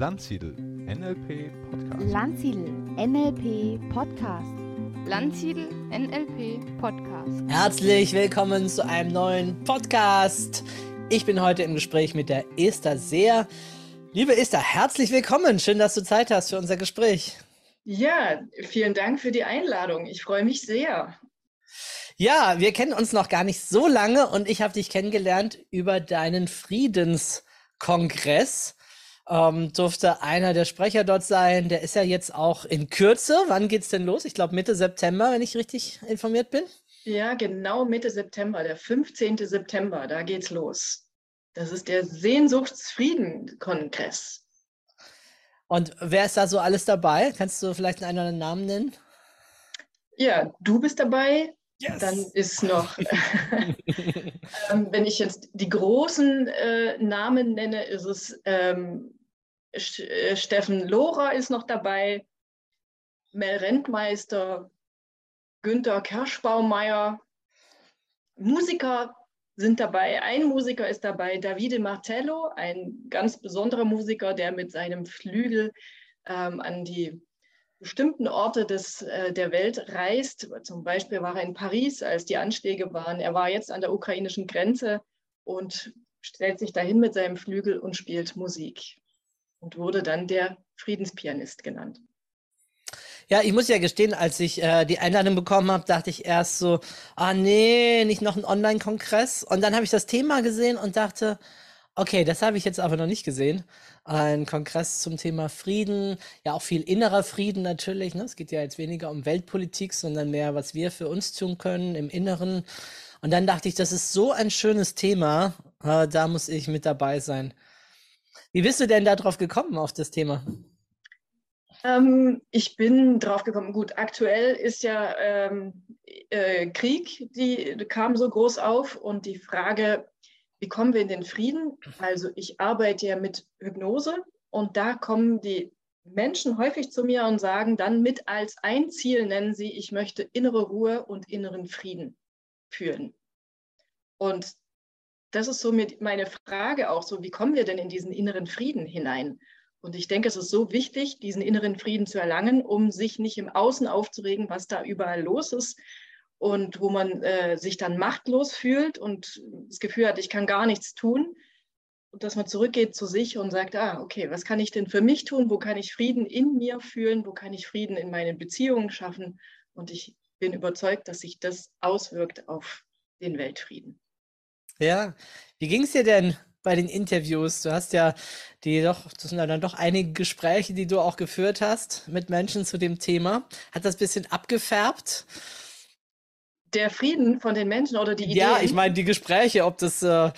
Landsiedel NLP Podcast. Landsiedel NLP Podcast. Landsiedel NLP Podcast. Herzlich willkommen zu einem neuen Podcast. Ich bin heute im Gespräch mit der Esther Seer. Liebe Esther, herzlich willkommen. Schön, dass du Zeit hast für unser Gespräch. Ja, vielen Dank für die Einladung. Ich freue mich sehr. Ja, wir kennen uns noch gar nicht so lange und ich habe dich kennengelernt über deinen Friedenskongress. Ähm, durfte einer der Sprecher dort sein. Der ist ja jetzt auch in Kürze. Wann geht's denn los? Ich glaube Mitte September, wenn ich richtig informiert bin. Ja, genau Mitte September, der 15. September, da geht's los. Das ist der Sehnsuchtsfrieden-Kongress. Und wer ist da so alles dabei? Kannst du vielleicht einen oder anderen Namen nennen? Ja, du bist dabei, Yes. Dann ist noch, ähm, wenn ich jetzt die großen äh, Namen nenne, ist es ähm, äh, Steffen Lohrer ist noch dabei, Mel Rentmeister, Günther Kerschbaumeier. Musiker sind dabei. Ein Musiker ist dabei, Davide Martello, ein ganz besonderer Musiker, der mit seinem Flügel ähm, an die bestimmten Orte des, äh, der Welt reist. Zum Beispiel war er in Paris, als die Anschläge waren. Er war jetzt an der ukrainischen Grenze und stellt sich dahin mit seinem Flügel und spielt Musik und wurde dann der Friedenspianist genannt. Ja, ich muss ja gestehen, als ich äh, die Einladung bekommen habe, dachte ich erst so, ah nee, nicht noch ein Online-Kongress. Und dann habe ich das Thema gesehen und dachte, okay, das habe ich jetzt aber noch nicht gesehen. Ein Kongress zum Thema Frieden, ja auch viel innerer Frieden natürlich. Ne? Es geht ja jetzt weniger um Weltpolitik, sondern mehr, was wir für uns tun können im Inneren. Und dann dachte ich, das ist so ein schönes Thema, äh, da muss ich mit dabei sein. Wie bist du denn darauf gekommen, auf das Thema? Ähm, ich bin drauf gekommen, gut, aktuell ist ja ähm, äh, Krieg, die kam so groß auf und die Frage, wie kommen wir in den Frieden? Also ich arbeite ja mit Hypnose und da kommen die Menschen häufig zu mir und sagen dann mit als ein Ziel nennen sie, ich möchte innere Ruhe und inneren Frieden fühlen. Und das ist so meine Frage auch so, wie kommen wir denn in diesen inneren Frieden hinein? Und ich denke, es ist so wichtig, diesen inneren Frieden zu erlangen, um sich nicht im Außen aufzuregen, was da überall los ist, und wo man äh, sich dann machtlos fühlt und das Gefühl hat, ich kann gar nichts tun. Und dass man zurückgeht zu sich und sagt, ah, okay, was kann ich denn für mich tun? Wo kann ich Frieden in mir fühlen? Wo kann ich Frieden in meinen Beziehungen schaffen? Und ich bin überzeugt, dass sich das auswirkt auf den Weltfrieden. Ja, wie ging es dir denn bei den Interviews? Du hast ja die doch, das sind ja dann doch einige Gespräche, die du auch geführt hast mit Menschen zu dem Thema. Hat das ein bisschen abgefärbt? der Frieden von den Menschen oder die Ideen. Ja, ich meine die Gespräche, ob das äh,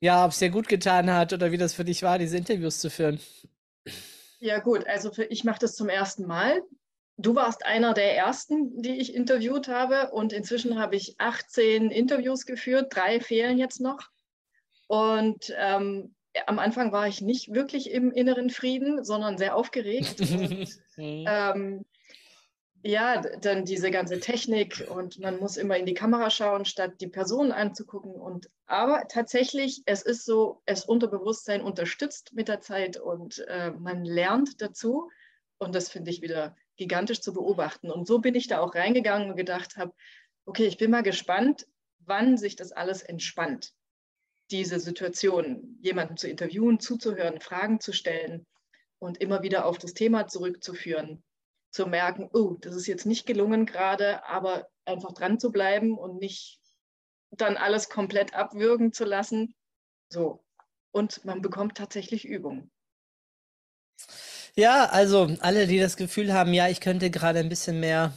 ja, ob es dir gut getan hat oder wie das für dich war, diese Interviews zu führen. Ja gut, also für, ich mache das zum ersten Mal. Du warst einer der ersten, die ich interviewt habe und inzwischen habe ich 18 Interviews geführt, drei fehlen jetzt noch. Und ähm, am Anfang war ich nicht wirklich im inneren Frieden, sondern sehr aufgeregt. und, ähm, ja, dann diese ganze Technik und man muss immer in die Kamera schauen, statt die Personen anzugucken. Und aber tatsächlich, es ist so, das Unterbewusstsein unterstützt mit der Zeit und äh, man lernt dazu. Und das finde ich wieder gigantisch zu beobachten. Und so bin ich da auch reingegangen und gedacht habe, okay, ich bin mal gespannt, wann sich das alles entspannt. Diese Situation, jemanden zu interviewen, zuzuhören, Fragen zu stellen und immer wieder auf das Thema zurückzuführen zu merken, oh, das ist jetzt nicht gelungen gerade, aber einfach dran zu bleiben und nicht dann alles komplett abwürgen zu lassen. So. Und man bekommt tatsächlich Übung. Ja, also alle, die das Gefühl haben, ja, ich könnte gerade ein bisschen mehr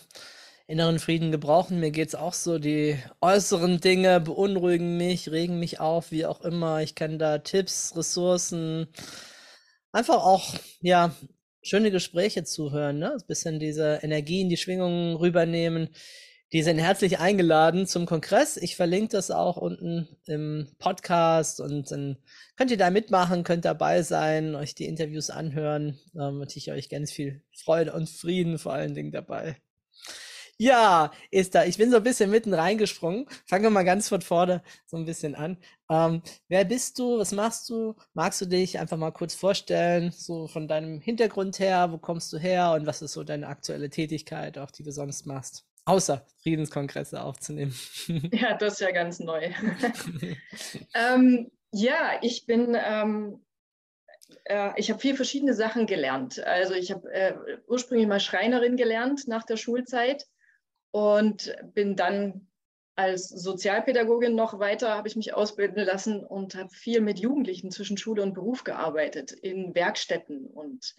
inneren Frieden gebrauchen. Mir geht es auch so, die äußeren Dinge beunruhigen mich, regen mich auf, wie auch immer. Ich kann da Tipps, Ressourcen, einfach auch, ja, schöne Gespräche zuhören, ne? Ein bisschen diese Energien, die Schwingungen rübernehmen. Die sind herzlich eingeladen zum Kongress. Ich verlinke das auch unten im Podcast und dann könnt ihr da mitmachen, könnt dabei sein, euch die Interviews anhören. Ähm, und ich euch ganz viel Freude und Frieden vor allen Dingen dabei. Ja, Esther, ich bin so ein bisschen mitten reingesprungen. Fangen wir mal ganz von vorne so ein bisschen an. Ähm, wer bist du? Was machst du? Magst du dich einfach mal kurz vorstellen, so von deinem Hintergrund her? Wo kommst du her und was ist so deine aktuelle Tätigkeit, auch die du sonst machst? Außer Friedenskongresse aufzunehmen. Ja, das ist ja ganz neu. ähm, ja, ich bin ähm, äh, ich habe vier verschiedene Sachen gelernt. Also ich habe äh, ursprünglich mal Schreinerin gelernt nach der Schulzeit und bin dann als Sozialpädagogin noch weiter, habe ich mich ausbilden lassen und habe viel mit Jugendlichen zwischen Schule und Beruf gearbeitet, in Werkstätten. Und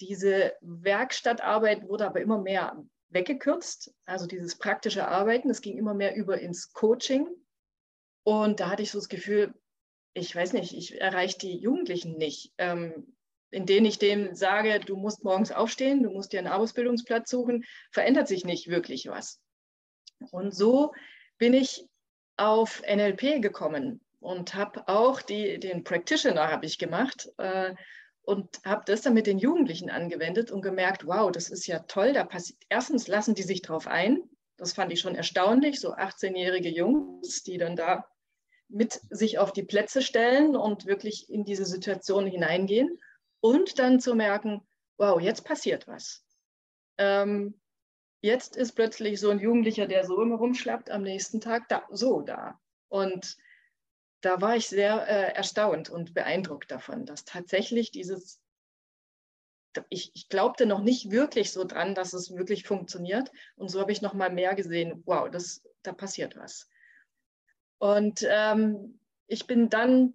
diese Werkstattarbeit wurde aber immer mehr weggekürzt, also dieses praktische Arbeiten, es ging immer mehr über ins Coaching. Und da hatte ich so das Gefühl, ich weiß nicht, ich erreiche die Jugendlichen nicht, ähm, indem ich denen sage, du musst morgens aufstehen, du musst dir einen Ausbildungsplatz suchen, verändert sich nicht wirklich was. Und so bin ich auf NLP gekommen und habe auch die, den Practitioner habe ich gemacht äh, und habe das dann mit den Jugendlichen angewendet und gemerkt, wow, das ist ja toll. Da passiert erstens lassen die sich drauf ein. Das fand ich schon erstaunlich, so 18-jährige Jungs, die dann da mit sich auf die Plätze stellen und wirklich in diese Situation hineingehen und dann zu merken, wow, jetzt passiert was. Ähm, jetzt ist plötzlich so ein Jugendlicher, der so immer rumschlappt, am nächsten Tag da, so da. Und da war ich sehr äh, erstaunt und beeindruckt davon, dass tatsächlich dieses, ich, ich, glaubte noch nicht wirklich so dran, dass es wirklich funktioniert. Und so habe ich noch mal mehr gesehen, wow, das, da passiert was. Und ähm, ich bin dann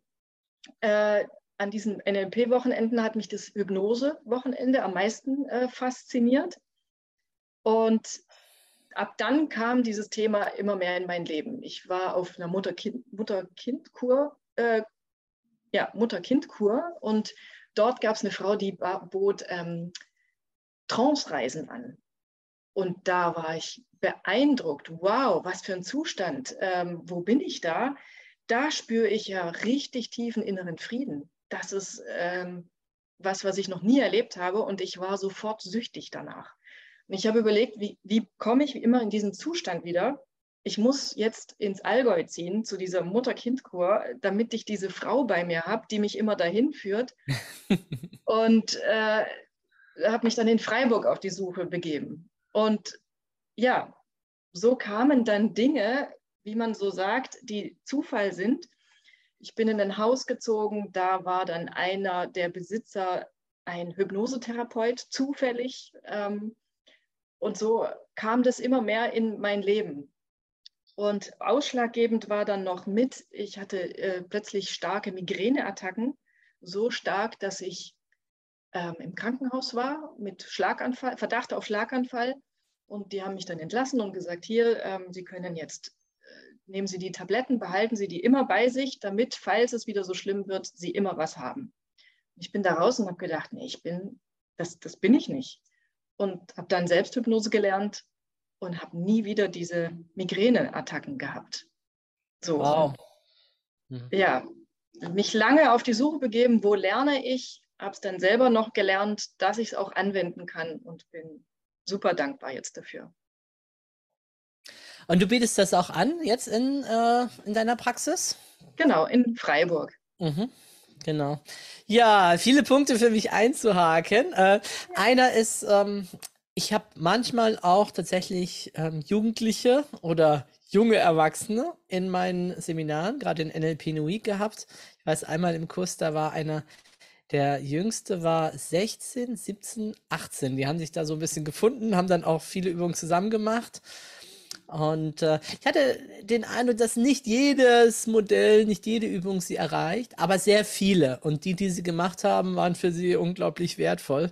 äh, an diesen NLP-Wochenenden hat mich das Hypnose-Wochenende am meisten äh, fasziniert. Und ab dann kam dieses Thema immer mehr in mein Leben. Ich war auf einer Mutter-Kind-Kur, äh, ja, Mutter-Kind-Kur und dort gab es eine Frau, die bot ähm, Trance-Reisen an. Und da war ich beeindruckt. Wow, was für ein Zustand. Ähm, wo bin ich da? Da spüre ich ja richtig tiefen inneren Frieden. Das ist ähm, was, was ich noch nie erlebt habe. Und ich war sofort süchtig danach. Und ich habe überlegt, wie, wie komme ich wie immer in diesen Zustand wieder? Ich muss jetzt ins Allgäu ziehen, zu dieser Mutter-Kind-Kur, damit ich diese Frau bei mir habe, die mich immer dahin führt. und äh, habe mich dann in Freiburg auf die Suche begeben. Und ja, so kamen dann Dinge, wie man so sagt, die Zufall sind. Ich bin in ein Haus gezogen, da war dann einer der Besitzer ein Hypnosetherapeut, zufällig. Ähm, und so kam das immer mehr in mein Leben. Und ausschlaggebend war dann noch mit, ich hatte äh, plötzlich starke Migräneattacken, so stark, dass ich ähm, im Krankenhaus war mit Schlaganfall, Verdacht auf Schlaganfall. Und die haben mich dann entlassen und gesagt, hier, ähm, Sie können jetzt, äh, nehmen Sie die Tabletten, behalten Sie die immer bei sich, damit, falls es wieder so schlimm wird, Sie immer was haben. Ich bin da raus und habe gedacht, nee, ich bin, das, das bin ich nicht. Und habe dann Selbsthypnose gelernt und habe nie wieder diese Migräneattacken gehabt. So. Wow. Mhm. Ja, mich lange auf die Suche begeben, wo lerne ich, habe es dann selber noch gelernt, dass ich es auch anwenden kann und bin super dankbar jetzt dafür. Und du bietest das auch an jetzt in, äh, in deiner Praxis? Genau, in Freiburg. Mhm, genau. Ja, viele Punkte für mich einzuhaken. Äh. Einer ist, ähm, ich habe manchmal auch tatsächlich ähm, Jugendliche oder junge Erwachsene in meinen Seminaren, gerade in NLP Nui gehabt. Ich weiß, einmal im Kurs, da war einer der jüngste war 16, 17, 18. Die haben sich da so ein bisschen gefunden, haben dann auch viele Übungen zusammen gemacht. Und äh, ich hatte den Eindruck, dass nicht jedes Modell, nicht jede Übung sie erreicht, aber sehr viele. Und die, die sie gemacht haben, waren für sie unglaublich wertvoll.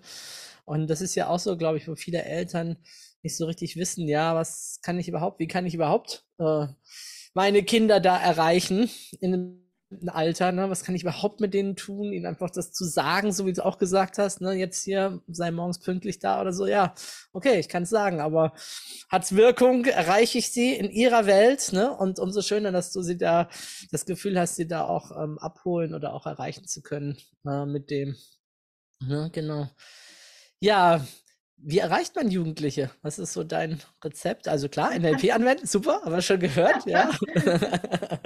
Und das ist ja auch so, glaube ich, wo viele Eltern nicht so richtig wissen, ja, was kann ich überhaupt, wie kann ich überhaupt äh, meine Kinder da erreichen in Alter, ne? Was kann ich überhaupt mit denen tun? Ihnen einfach das zu sagen, so wie du auch gesagt hast, ne? Jetzt hier, sei morgens pünktlich da oder so, ja, okay, ich kann es sagen, aber hat's Wirkung, erreiche ich sie in ihrer Welt, ne? Und umso schöner, dass du sie da, das Gefühl hast, sie da auch ähm, abholen oder auch erreichen zu können äh, mit dem. Ne? Genau. Ja, wie erreicht man Jugendliche? Was ist so dein Rezept? Also klar, NLP anwenden, super, aber schon gehört, ja.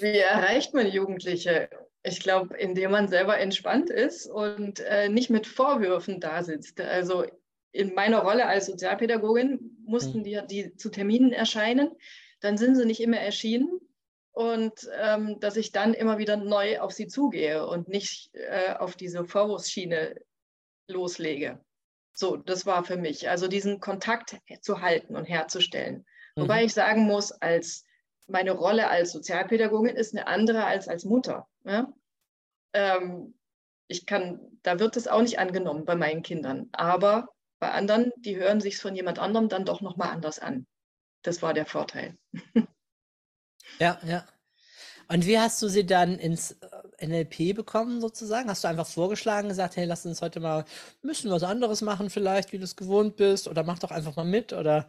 wie erreicht man Jugendliche? Ich glaube, indem man selber entspannt ist und äh, nicht mit Vorwürfen da sitzt. Also in meiner Rolle als Sozialpädagogin mussten mhm. die, die zu Terminen erscheinen. Dann sind sie nicht immer erschienen und ähm, dass ich dann immer wieder neu auf sie zugehe und nicht äh, auf diese Vorwurfsschiene loslege. So, das war für mich. Also diesen Kontakt zu halten und herzustellen. Mhm. Wobei ich sagen muss, als meine Rolle als Sozialpädagogin ist eine andere als als Mutter. Ja? Ähm, ich kann, da wird es auch nicht angenommen bei meinen Kindern. Aber bei anderen, die hören sich von jemand anderem dann doch nochmal anders an. Das war der Vorteil. Ja, ja. Und wie hast du sie dann ins NLP bekommen, sozusagen? Hast du einfach vorgeschlagen, gesagt, hey, lass uns heute mal ein bisschen was anderes machen, vielleicht, wie du es gewohnt bist, oder mach doch einfach mal mit, oder?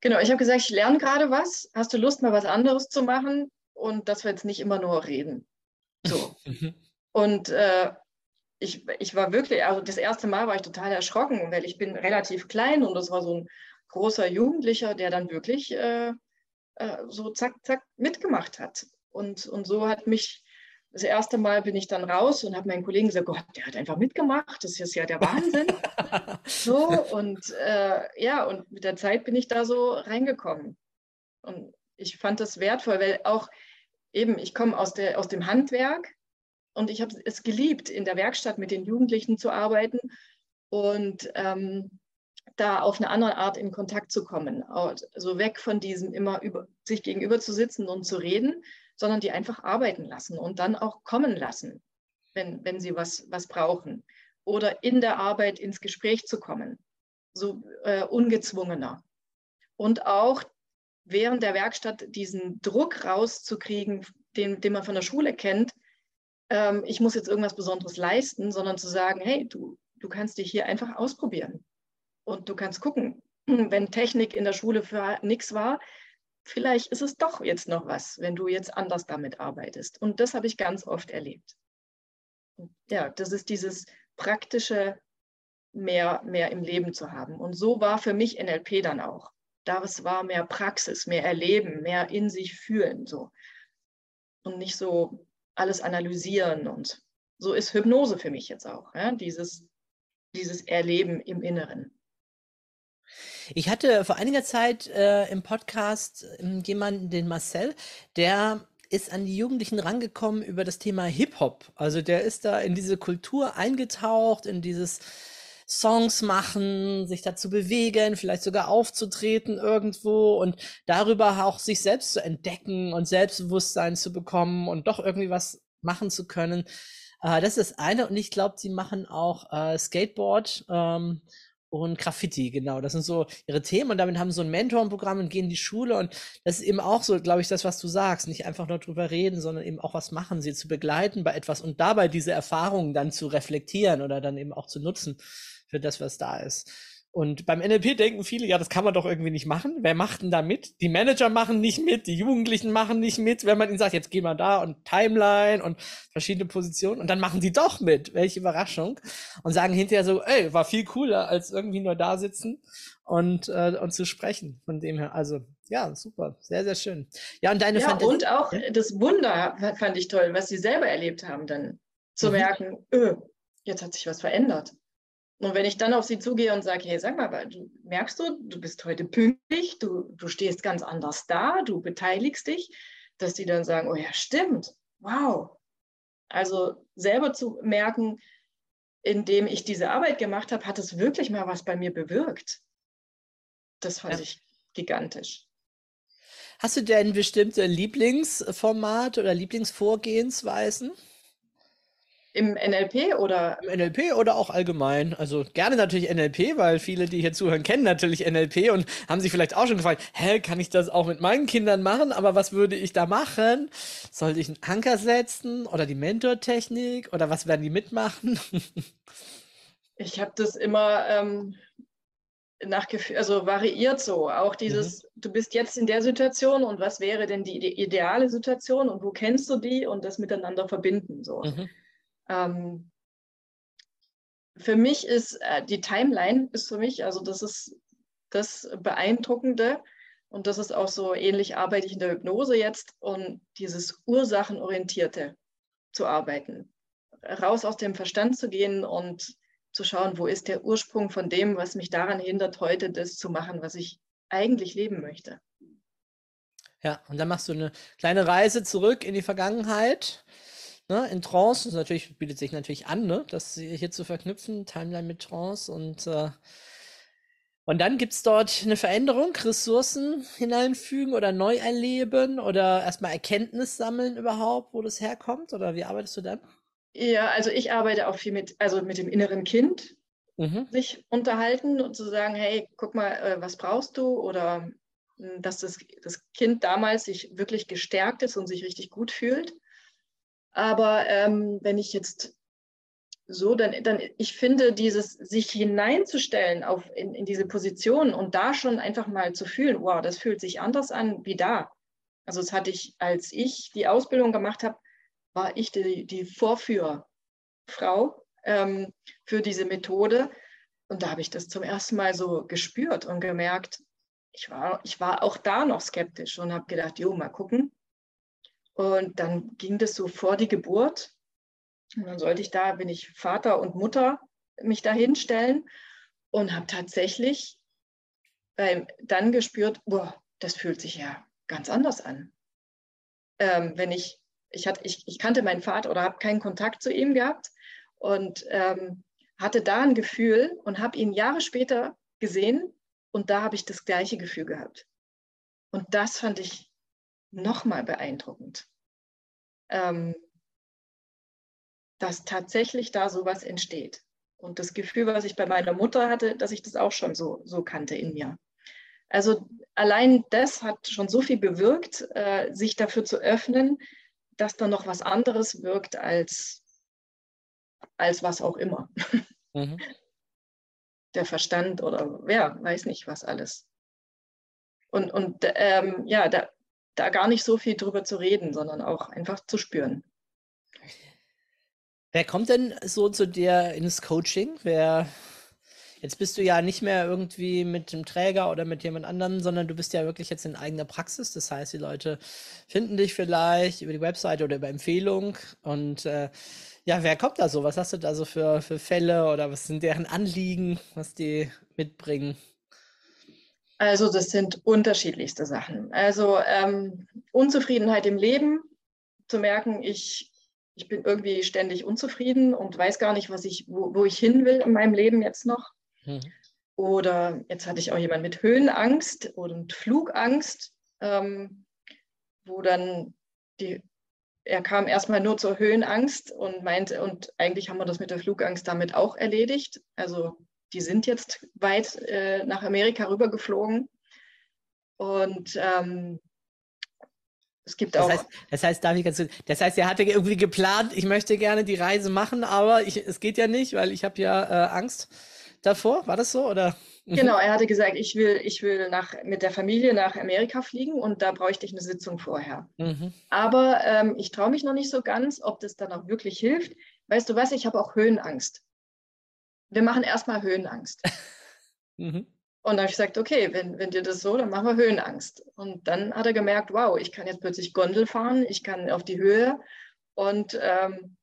Genau, ich habe gesagt, ich lerne gerade was. Hast du Lust, mal was anderes zu machen? Und dass wir jetzt nicht immer nur reden. So. Und äh, ich, ich war wirklich, also das erste Mal war ich total erschrocken, weil ich bin relativ klein und das war so ein großer Jugendlicher, der dann wirklich äh, äh, so zack, zack mitgemacht hat. Und, und so hat mich, das erste Mal bin ich dann raus und habe meinen Kollegen gesagt, Gott, der hat einfach mitgemacht, das ist ja der Wahnsinn. so, und äh, ja, und mit der Zeit bin ich da so reingekommen. Und ich fand das wertvoll, weil auch eben, ich komme aus, aus dem Handwerk und ich habe es geliebt, in der Werkstatt mit den Jugendlichen zu arbeiten. Und ähm, da auf eine andere Art in Kontakt zu kommen. Also weg von diesem immer über, sich gegenüber zu sitzen und zu reden, sondern die einfach arbeiten lassen und dann auch kommen lassen, wenn, wenn sie was, was brauchen. Oder in der Arbeit ins Gespräch zu kommen, so äh, ungezwungener. Und auch während der Werkstatt diesen Druck rauszukriegen, den, den man von der Schule kennt, ähm, ich muss jetzt irgendwas Besonderes leisten, sondern zu sagen, hey, du, du kannst dich hier einfach ausprobieren. Und du kannst gucken, wenn Technik in der Schule für nichts war, vielleicht ist es doch jetzt noch was, wenn du jetzt anders damit arbeitest. Und das habe ich ganz oft erlebt. Ja, das ist dieses praktische mehr, mehr im Leben zu haben. Und so war für mich NLP dann auch. Das war mehr Praxis, mehr Erleben, mehr in sich fühlen. So. Und nicht so alles analysieren. Und so ist Hypnose für mich jetzt auch. Ja? Dieses, dieses Erleben im Inneren. Ich hatte vor einiger Zeit äh, im Podcast äh, jemanden, den Marcel, der ist an die Jugendlichen rangekommen über das Thema Hip-Hop. Also der ist da in diese Kultur eingetaucht, in dieses Songs machen, sich dazu bewegen, vielleicht sogar aufzutreten irgendwo und darüber auch sich selbst zu entdecken und Selbstbewusstsein zu bekommen und doch irgendwie was machen zu können. Äh, das ist das eine und ich glaube, sie machen auch äh, Skateboard. Ähm, und Graffiti, genau. Das sind so ihre Themen und damit haben sie so ein Mentorenprogramm und gehen in die Schule und das ist eben auch so, glaube ich, das, was du sagst. Nicht einfach nur drüber reden, sondern eben auch was machen, sie zu begleiten bei etwas und dabei diese Erfahrungen dann zu reflektieren oder dann eben auch zu nutzen für das, was da ist. Und beim NLP denken viele, ja, das kann man doch irgendwie nicht machen. Wer macht denn da mit? Die Manager machen nicht mit, die Jugendlichen machen nicht mit. Wenn man ihnen sagt, jetzt geh mal da und Timeline und verschiedene Positionen und dann machen sie doch mit. Welche Überraschung. Und sagen hinterher so, ey, war viel cooler, als irgendwie nur da sitzen und, äh, und zu sprechen. Von dem her, also ja, super, sehr, sehr schön. Ja, und deine ja, Fantasie. Und auch das Wunder fand ich toll, was sie selber erlebt haben, dann zu mhm. merken, öh, jetzt hat sich was verändert. Und wenn ich dann auf sie zugehe und sage, hey, sag mal, du merkst du, du bist heute pünktlich, du, du stehst ganz anders da, du beteiligst dich, dass die dann sagen, oh ja, stimmt, wow. Also selber zu merken, indem ich diese Arbeit gemacht habe, hat es wirklich mal was bei mir bewirkt. Das fand ja. ich gigantisch. Hast du denn bestimmte Lieblingsformat oder Lieblingsvorgehensweisen? Im NLP oder? Im NLP oder auch allgemein. Also gerne natürlich NLP, weil viele, die hier zuhören, kennen natürlich NLP und haben sich vielleicht auch schon gefragt, hä, kann ich das auch mit meinen Kindern machen? Aber was würde ich da machen? Sollte ich einen Anker setzen oder die Mentortechnik oder was werden die mitmachen? ich habe das immer ähm, nach also variiert so. Auch dieses, mhm. du bist jetzt in der Situation und was wäre denn die ideale Situation und wo kennst du die und das miteinander verbinden so. Mhm. Ähm, für mich ist äh, die Timeline ist für mich, also das ist das Beeindruckende. Und das ist auch so ähnlich arbeite ich in der Hypnose jetzt und dieses Ursachenorientierte zu arbeiten. Raus aus dem Verstand zu gehen und zu schauen, wo ist der Ursprung von dem, was mich daran hindert, heute das zu machen, was ich eigentlich leben möchte. Ja, und dann machst du eine kleine Reise zurück in die Vergangenheit, ne, in Trance. Das natürlich, bietet sich natürlich an, ne, das hier zu verknüpfen, Timeline mit Trance. Und, äh, und dann gibt es dort eine Veränderung, Ressourcen hineinfügen oder neu erleben oder erstmal Erkenntnis sammeln überhaupt, wo das herkommt? Oder wie arbeitest du dann? Ja, also ich arbeite auch viel mit, also mit dem inneren Kind, mhm. sich unterhalten und zu sagen, hey, guck mal, äh, was brauchst du? Oder hm, dass das, das Kind damals sich wirklich gestärkt ist und sich richtig gut fühlt. Aber ähm, wenn ich jetzt so, dann, dann ich finde, dieses sich hineinzustellen auf, in, in diese Position und da schon einfach mal zu fühlen, wow, das fühlt sich anders an wie da. Also das hatte ich, als ich die Ausbildung gemacht habe, war ich die, die Vorführfrau ähm, für diese Methode. Und da habe ich das zum ersten Mal so gespürt und gemerkt, ich war, ich war auch da noch skeptisch und habe gedacht, jo, mal gucken. Und dann ging das so vor die Geburt. Und dann sollte ich da, bin ich Vater und Mutter, mich da hinstellen und habe tatsächlich ähm, dann gespürt, boah, das fühlt sich ja ganz anders an. Ähm, wenn ich, ich, hatte, ich, ich kannte meinen Vater oder habe keinen Kontakt zu ihm gehabt und ähm, hatte da ein Gefühl und habe ihn Jahre später gesehen und da habe ich das gleiche Gefühl gehabt. Und das fand ich nochmal beeindruckend, ähm, dass tatsächlich da sowas entsteht. Und das Gefühl, was ich bei meiner Mutter hatte, dass ich das auch schon so, so kannte in mir. Also allein das hat schon so viel bewirkt, äh, sich dafür zu öffnen, dass da noch was anderes wirkt als, als was auch immer. Mhm der Verstand oder wer weiß nicht was alles. Und, und ähm, ja, da, da gar nicht so viel drüber zu reden, sondern auch einfach zu spüren. Wer kommt denn so zu dir ins Coaching? Wer Jetzt bist du ja nicht mehr irgendwie mit dem Träger oder mit jemand anderem, sondern du bist ja wirklich jetzt in eigener Praxis. Das heißt, die Leute finden dich vielleicht über die Webseite oder über Empfehlung. Und äh, ja, wer kommt da so? Was hast du da so für, für Fälle oder was sind deren Anliegen, was die mitbringen? Also das sind unterschiedlichste Sachen. Also ähm, Unzufriedenheit im Leben, zu merken, ich, ich bin irgendwie ständig unzufrieden und weiß gar nicht, was ich, wo, wo ich hin will in meinem Leben jetzt noch. Mhm. Oder jetzt hatte ich auch jemanden mit Höhenangst und Flugangst, ähm, wo dann die er kam erstmal nur zur Höhenangst und meinte, und eigentlich haben wir das mit der Flugangst damit auch erledigt. Also die sind jetzt weit äh, nach Amerika rübergeflogen. Und ähm, es gibt das auch. Heißt, das heißt, David, das heißt, er hatte irgendwie geplant, ich möchte gerne die Reise machen, aber ich, es geht ja nicht, weil ich habe ja äh, Angst davor. War das so? Oder? Genau, er hatte gesagt, ich will, ich will nach, mit der Familie nach Amerika fliegen und da bräuchte ich eine Sitzung vorher. Mhm. Aber ähm, ich traue mich noch nicht so ganz, ob das dann auch wirklich hilft. Weißt du was, ich habe auch Höhenangst. Wir machen erstmal Höhenangst. mhm. Und dann habe ich gesagt, okay, wenn, wenn dir das so, dann machen wir Höhenangst. Und dann hat er gemerkt, wow, ich kann jetzt plötzlich Gondel fahren, ich kann auf die Höhe. Und ähm,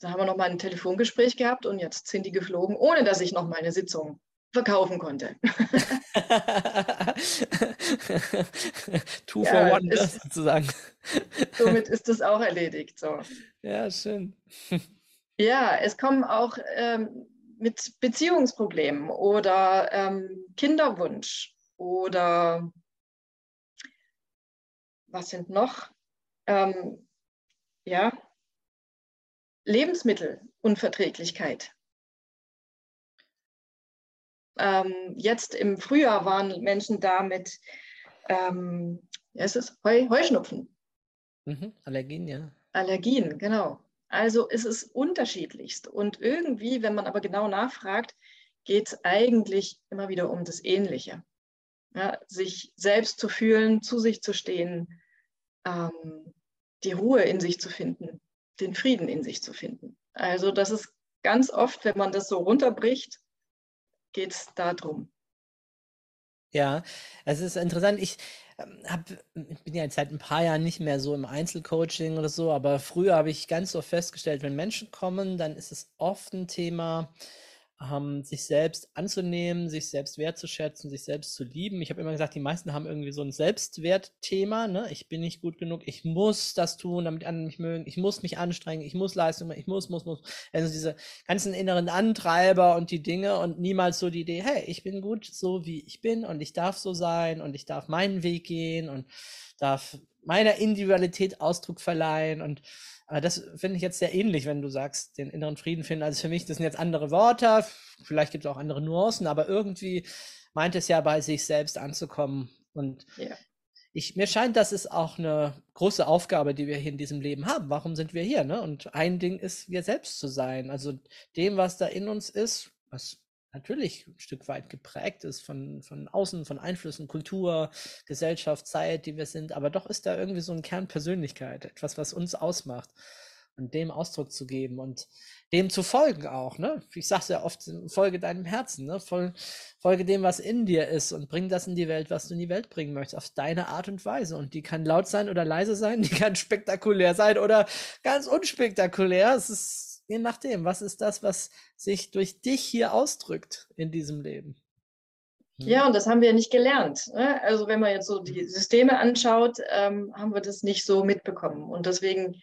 dann haben wir noch mal ein Telefongespräch gehabt und jetzt sind die geflogen, ohne dass ich noch meine Sitzung verkaufen konnte. Two ja, for one, ist, sozusagen. somit ist das auch erledigt. So. Ja, schön. Ja, es kommen auch ähm, mit Beziehungsproblemen oder ähm, Kinderwunsch oder was sind noch? Ähm, ja, Lebensmittelunverträglichkeit. Ähm, jetzt im Frühjahr waren Menschen da mit, ähm, ja, es ist Heu, Heuschnupfen. Mhm, Allergien, ja. Allergien, genau. Also es ist unterschiedlichst. Und irgendwie, wenn man aber genau nachfragt, geht es eigentlich immer wieder um das Ähnliche. Ja, sich selbst zu fühlen, zu sich zu stehen, ähm, die Ruhe in sich zu finden, den Frieden in sich zu finden. Also das ist ganz oft, wenn man das so runterbricht, geht es darum. Ja, es ist interessant. Ich hab, bin ja jetzt seit ein paar Jahren nicht mehr so im Einzelcoaching oder so, aber früher habe ich ganz oft festgestellt, wenn Menschen kommen, dann ist es oft ein Thema, ähm, sich selbst anzunehmen, sich selbst wertzuschätzen, sich selbst zu lieben. Ich habe immer gesagt, die meisten haben irgendwie so ein Selbstwertthema. Ne? Ich bin nicht gut genug, ich muss das tun, damit andere mich mögen, ich muss mich anstrengen, ich muss Leistung machen, ich muss, muss, muss. Also diese ganzen inneren Antreiber und die Dinge und niemals so die Idee, hey, ich bin gut so, wie ich bin und ich darf so sein und ich darf meinen Weg gehen und darf meiner Individualität Ausdruck verleihen und aber das finde ich jetzt sehr ähnlich, wenn du sagst, den inneren Frieden finden. Also für mich, das sind jetzt andere Worte, vielleicht gibt es auch andere Nuancen, aber irgendwie meint es ja bei sich selbst anzukommen. Und ja. ich, mir scheint, das ist auch eine große Aufgabe, die wir hier in diesem Leben haben. Warum sind wir hier? Ne? Und ein Ding ist, wir selbst zu sein. Also dem, was da in uns ist, was natürlich ein Stück weit geprägt ist von, von außen, von Einflüssen, Kultur, Gesellschaft, Zeit, die wir sind, aber doch ist da irgendwie so ein Kern Persönlichkeit, etwas, was uns ausmacht und dem Ausdruck zu geben und dem zu folgen auch, ne? Ich sage ja oft, folge deinem Herzen, ne? folge dem, was in dir ist und bring das in die Welt, was du in die Welt bringen möchtest, auf deine Art und Weise. Und die kann laut sein oder leise sein, die kann spektakulär sein oder ganz unspektakulär. Es ist je nachdem, was ist das, was sich durch dich hier ausdrückt in diesem Leben? Hm? Ja, und das haben wir nicht gelernt. Ne? Also wenn man jetzt so die Systeme anschaut, ähm, haben wir das nicht so mitbekommen. Und deswegen,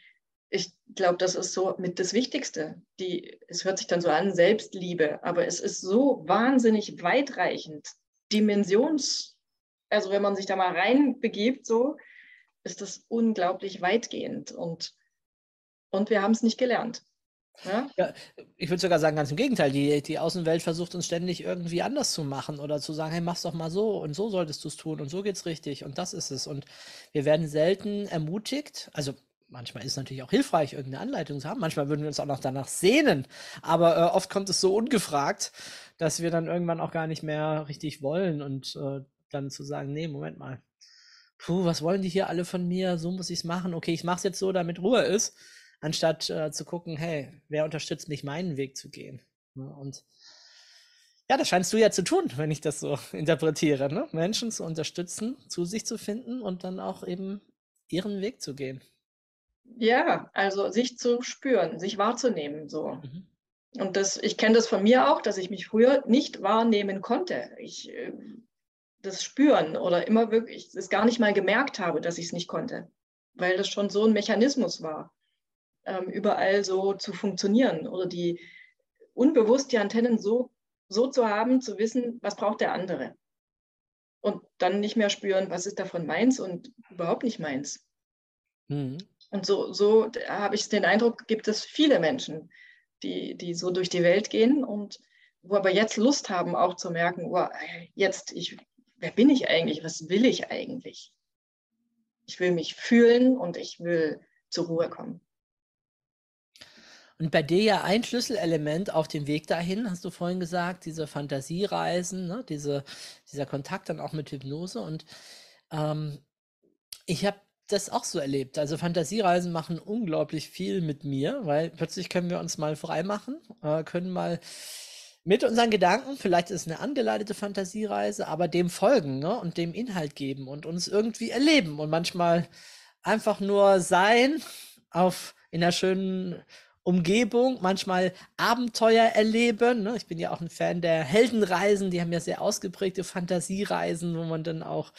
ich glaube, das ist so mit das Wichtigste. Die, es hört sich dann so an, Selbstliebe, aber es ist so wahnsinnig weitreichend, dimensions, also wenn man sich da mal reinbegibt, so ist das unglaublich weitgehend und, und wir haben es nicht gelernt. Ja? ich würde sogar sagen, ganz im Gegenteil. Die, die Außenwelt versucht uns ständig irgendwie anders zu machen oder zu sagen, hey, mach's doch mal so und so solltest du es tun und so geht's richtig und das ist es. Und wir werden selten ermutigt, also manchmal ist es natürlich auch hilfreich, irgendeine Anleitung zu haben. Manchmal würden wir uns auch noch danach sehnen. Aber äh, oft kommt es so ungefragt, dass wir dann irgendwann auch gar nicht mehr richtig wollen und äh, dann zu sagen, nee, Moment mal. Puh, was wollen die hier alle von mir? So muss ich es machen. Okay, ich mache es jetzt so, damit Ruhe ist anstatt äh, zu gucken, hey, wer unterstützt mich, meinen Weg zu gehen? Ne? Und ja, das scheinst du ja zu tun, wenn ich das so interpretiere, ne? Menschen zu unterstützen, zu sich zu finden und dann auch eben ihren Weg zu gehen. Ja, also sich zu spüren, sich wahrzunehmen, so. Mhm. Und das, ich kenne das von mir auch, dass ich mich früher nicht wahrnehmen konnte. Ich äh, das spüren oder immer wirklich es gar nicht mal gemerkt habe, dass ich es nicht konnte, weil das schon so ein Mechanismus war überall so zu funktionieren oder die unbewusst die Antennen so, so zu haben, zu wissen, was braucht der andere. Und dann nicht mehr spüren, was ist davon meins und überhaupt nicht meins. Mhm. Und so, so habe ich den Eindruck, gibt es viele Menschen, die, die so durch die Welt gehen und wo aber jetzt Lust haben, auch zu merken, oh, jetzt, ich, wer bin ich eigentlich? Was will ich eigentlich? Ich will mich fühlen und ich will zur Ruhe kommen. Und bei dir ja ein Schlüsselelement auf dem Weg dahin, hast du vorhin gesagt, diese Fantasiereisen, ne? diese, dieser Kontakt dann auch mit Hypnose. Und ähm, ich habe das auch so erlebt. Also Fantasiereisen machen unglaublich viel mit mir, weil plötzlich können wir uns mal frei machen, äh, können mal mit unseren Gedanken, vielleicht ist es eine angeleitete Fantasiereise, aber dem folgen ne? und dem Inhalt geben und uns irgendwie erleben und manchmal einfach nur sein auf in einer schönen Umgebung, manchmal Abenteuer erleben. Ne? Ich bin ja auch ein Fan der Heldenreisen, die haben ja sehr ausgeprägte Fantasiereisen, wo man dann auch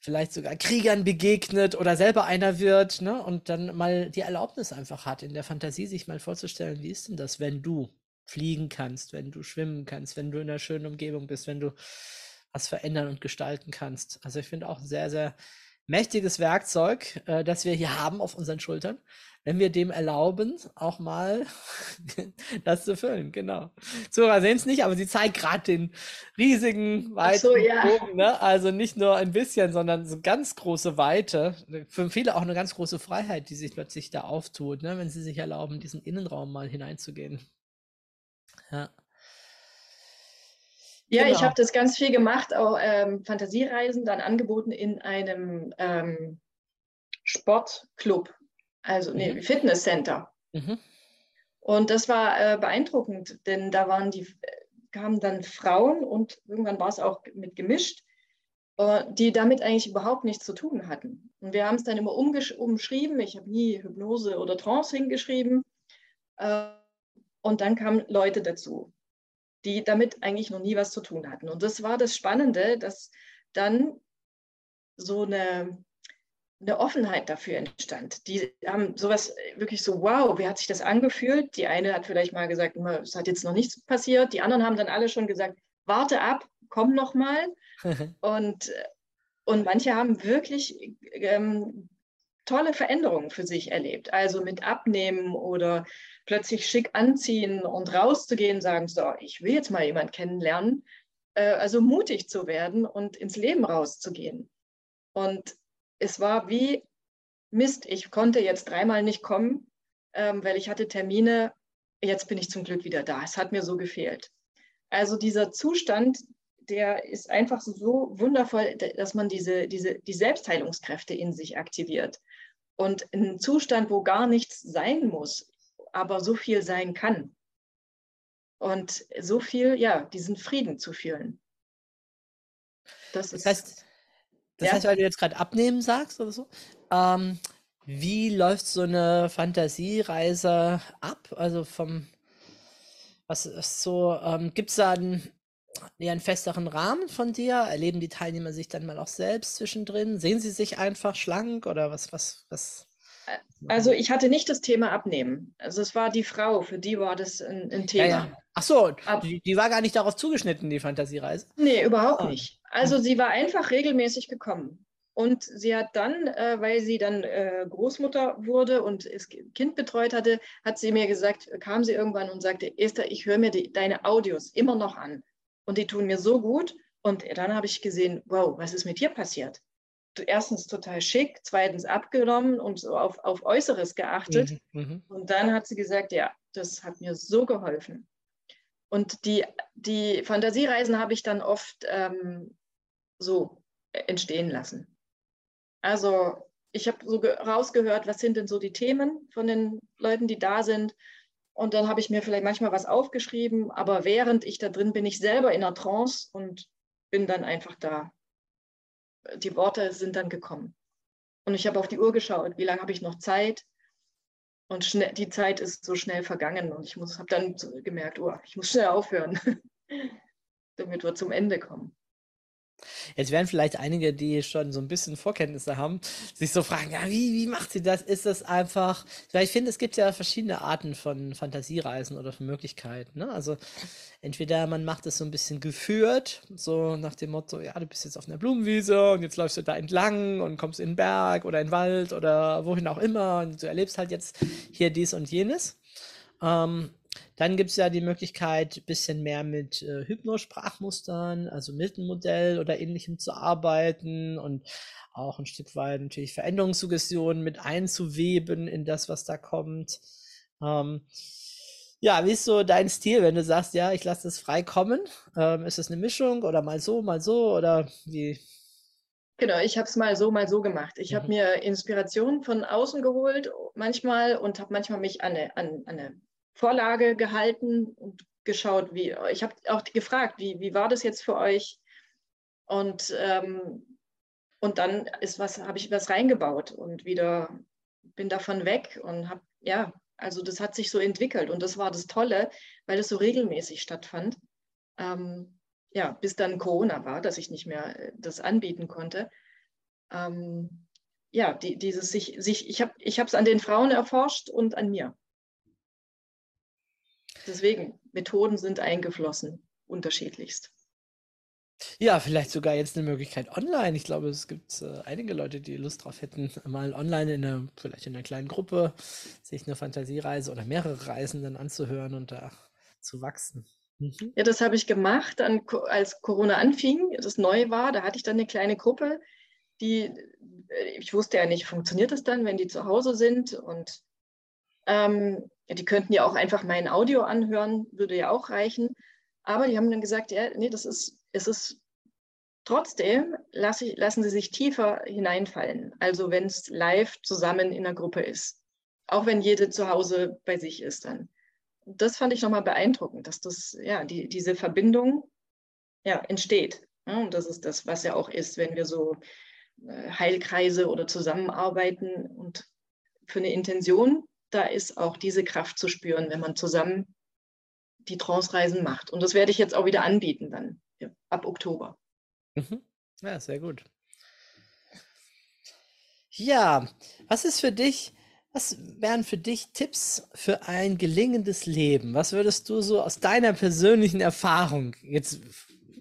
vielleicht sogar Kriegern begegnet oder selber einer wird ne? und dann mal die Erlaubnis einfach hat, in der Fantasie sich mal vorzustellen, wie ist denn das, wenn du fliegen kannst, wenn du schwimmen kannst, wenn du in einer schönen Umgebung bist, wenn du was verändern und gestalten kannst. Also ich finde auch sehr, sehr mächtiges Werkzeug, äh, das wir hier haben auf unseren Schultern, wenn wir dem erlauben, auch mal das zu füllen. Genau. Zora sehen es nicht, aber sie zeigt gerade den riesigen, weiten so, ja. Bogen. Ne? Also nicht nur ein bisschen, sondern so ganz große Weite. Für viele auch eine ganz große Freiheit, die sich plötzlich da auftut, ne? wenn sie sich erlauben, diesen Innenraum mal hineinzugehen. Ja. Ja, genau. ich habe das ganz viel gemacht, auch ähm, Fantasiereisen dann angeboten in einem ähm, Sportclub, also nee, mhm. Fitnesscenter. Mhm. Und das war äh, beeindruckend, denn da waren die, kamen dann Frauen und irgendwann war es auch mit gemischt, äh, die damit eigentlich überhaupt nichts zu tun hatten. Und wir haben es dann immer umschrieben. Ich habe nie Hypnose oder Trance hingeschrieben. Äh, und dann kamen Leute dazu, die damit eigentlich noch nie was zu tun hatten. Und das war das Spannende, dass dann so eine, eine Offenheit dafür entstand. Die haben sowas wirklich so, wow, wie hat sich das angefühlt? Die eine hat vielleicht mal gesagt, es hat jetzt noch nichts passiert. Die anderen haben dann alle schon gesagt, warte ab, komm noch mal. und, und manche haben wirklich ähm, tolle Veränderungen für sich erlebt. Also mit Abnehmen oder plötzlich schick anziehen und rauszugehen, sagen, so, ich will jetzt mal jemanden kennenlernen. Äh, also mutig zu werden und ins Leben rauszugehen. Und es war wie Mist, ich konnte jetzt dreimal nicht kommen, ähm, weil ich hatte Termine. Jetzt bin ich zum Glück wieder da. Es hat mir so gefehlt. Also dieser Zustand, der ist einfach so wundervoll, dass man diese, diese, die Selbstheilungskräfte in sich aktiviert. Und ein Zustand, wo gar nichts sein muss, aber so viel sein kann. Und so viel, ja, diesen Frieden zu fühlen. Das, das heißt, das ja. heißt, weil du jetzt gerade abnehmen sagst oder so, ähm, wie läuft so eine Fantasiereise ab? Also vom, was ist so, ähm, gibt es da einen, ja, einen festeren Rahmen von dir? Erleben die Teilnehmer sich dann mal auch selbst zwischendrin? Sehen sie sich einfach schlank oder was, was, was? Also ich hatte nicht das Thema Abnehmen. Also es war die Frau, für die war das ein, ein Thema. Ja, ja. Ach so, die, die, war gar nicht darauf zugeschnitten, die Fantasiereise? Nee, überhaupt ah. nicht. Also sie war einfach regelmäßig gekommen. Und sie hat dann, äh, weil sie dann äh, Großmutter wurde und das Kind betreut hatte, hat sie mir gesagt, kam sie irgendwann und sagte, Esther, ich höre mir die, deine Audios immer noch an. Und die tun mir so gut. Und dann habe ich gesehen, wow, was ist mit dir passiert? erstens total schick, zweitens abgenommen und so auf, auf Äußeres geachtet. Mhm, mhm, und dann hat sie gesagt, ja, das hat mir so geholfen. Und die, die Fantasiereisen habe ich dann oft ähm, so entstehen lassen. Also ich habe so rausgehört, was sind denn so die Themen von den Leuten, die da sind. Und dann habe ich mir vielleicht manchmal was aufgeschrieben, aber während ich da drin bin, ich selber in einer Trance und bin dann einfach da die Worte sind dann gekommen. Und ich habe auf die Uhr geschaut, wie lange habe ich noch Zeit? Und schnell, die Zeit ist so schnell vergangen und ich habe dann gemerkt, oh, ich muss schnell aufhören, damit wir zum Ende kommen. Jetzt werden vielleicht einige, die schon so ein bisschen Vorkenntnisse haben, sich so fragen, ja, wie, wie macht sie das? Ist das einfach, weil ich finde, es gibt ja verschiedene Arten von Fantasiereisen oder von Möglichkeiten. Ne? Also entweder man macht es so ein bisschen geführt, so nach dem Motto, ja, du bist jetzt auf einer Blumenwiese und jetzt läufst du da entlang und kommst in den Berg oder in den Wald oder wohin auch immer und du erlebst halt jetzt hier dies und jenes. Ähm, dann gibt es ja die Möglichkeit, ein bisschen mehr mit äh, Hypnosprachmustern, also Milton-Modell oder ähnlichem zu arbeiten und auch ein Stück weit natürlich Veränderungssuggestionen mit einzuweben in das, was da kommt. Ähm, ja, wie ist so dein Stil, wenn du sagst, ja, ich lasse das frei kommen? Ähm, ist es eine Mischung oder mal so, mal so oder wie? Genau, ich habe es mal so, mal so gemacht. Ich mhm. habe mir Inspiration von außen geholt manchmal und habe manchmal mich an eine, an, an eine Vorlage gehalten und geschaut, wie, ich habe auch gefragt, wie, wie war das jetzt für euch? Und, ähm, und dann ist was, habe ich was reingebaut und wieder bin davon weg und habe, ja, also das hat sich so entwickelt und das war das Tolle, weil es so regelmäßig stattfand. Ähm, ja, bis dann Corona war, dass ich nicht mehr äh, das anbieten konnte. Ähm, ja, die, dieses sich, sich ich habe es an den Frauen erforscht und an mir. Deswegen, Methoden sind eingeflossen, unterschiedlichst. Ja, vielleicht sogar jetzt eine Möglichkeit online. Ich glaube, es gibt äh, einige Leute, die Lust drauf hätten, mal online in einer, vielleicht in einer kleinen Gruppe sich eine Fantasiereise oder mehrere Reisen dann anzuhören und da zu wachsen. Mhm. Ja, das habe ich gemacht, dann, als Corona anfing, das neu war. Da hatte ich dann eine kleine Gruppe, die, äh, ich wusste ja nicht, funktioniert das dann, wenn die zu Hause sind? Und ähm, ja, die könnten ja auch einfach mein Audio anhören, würde ja auch reichen. Aber die haben dann gesagt, ja, nee, das ist, es ist trotzdem, lasse, lassen sie sich tiefer hineinfallen. Also wenn es live zusammen in der Gruppe ist. Auch wenn jede zu Hause bei sich ist dann. das fand ich nochmal beeindruckend, dass das, ja, die, diese Verbindung ja, entsteht. Ja, und das ist das, was ja auch ist, wenn wir so äh, Heilkreise oder zusammenarbeiten und für eine Intention, da ist auch diese Kraft zu spüren, wenn man zusammen die Trance-Reisen macht. Und das werde ich jetzt auch wieder anbieten dann ja, ab Oktober. Mhm. Ja, sehr gut. Ja, was ist für dich, was wären für dich Tipps für ein gelingendes Leben? Was würdest du so aus deiner persönlichen Erfahrung jetzt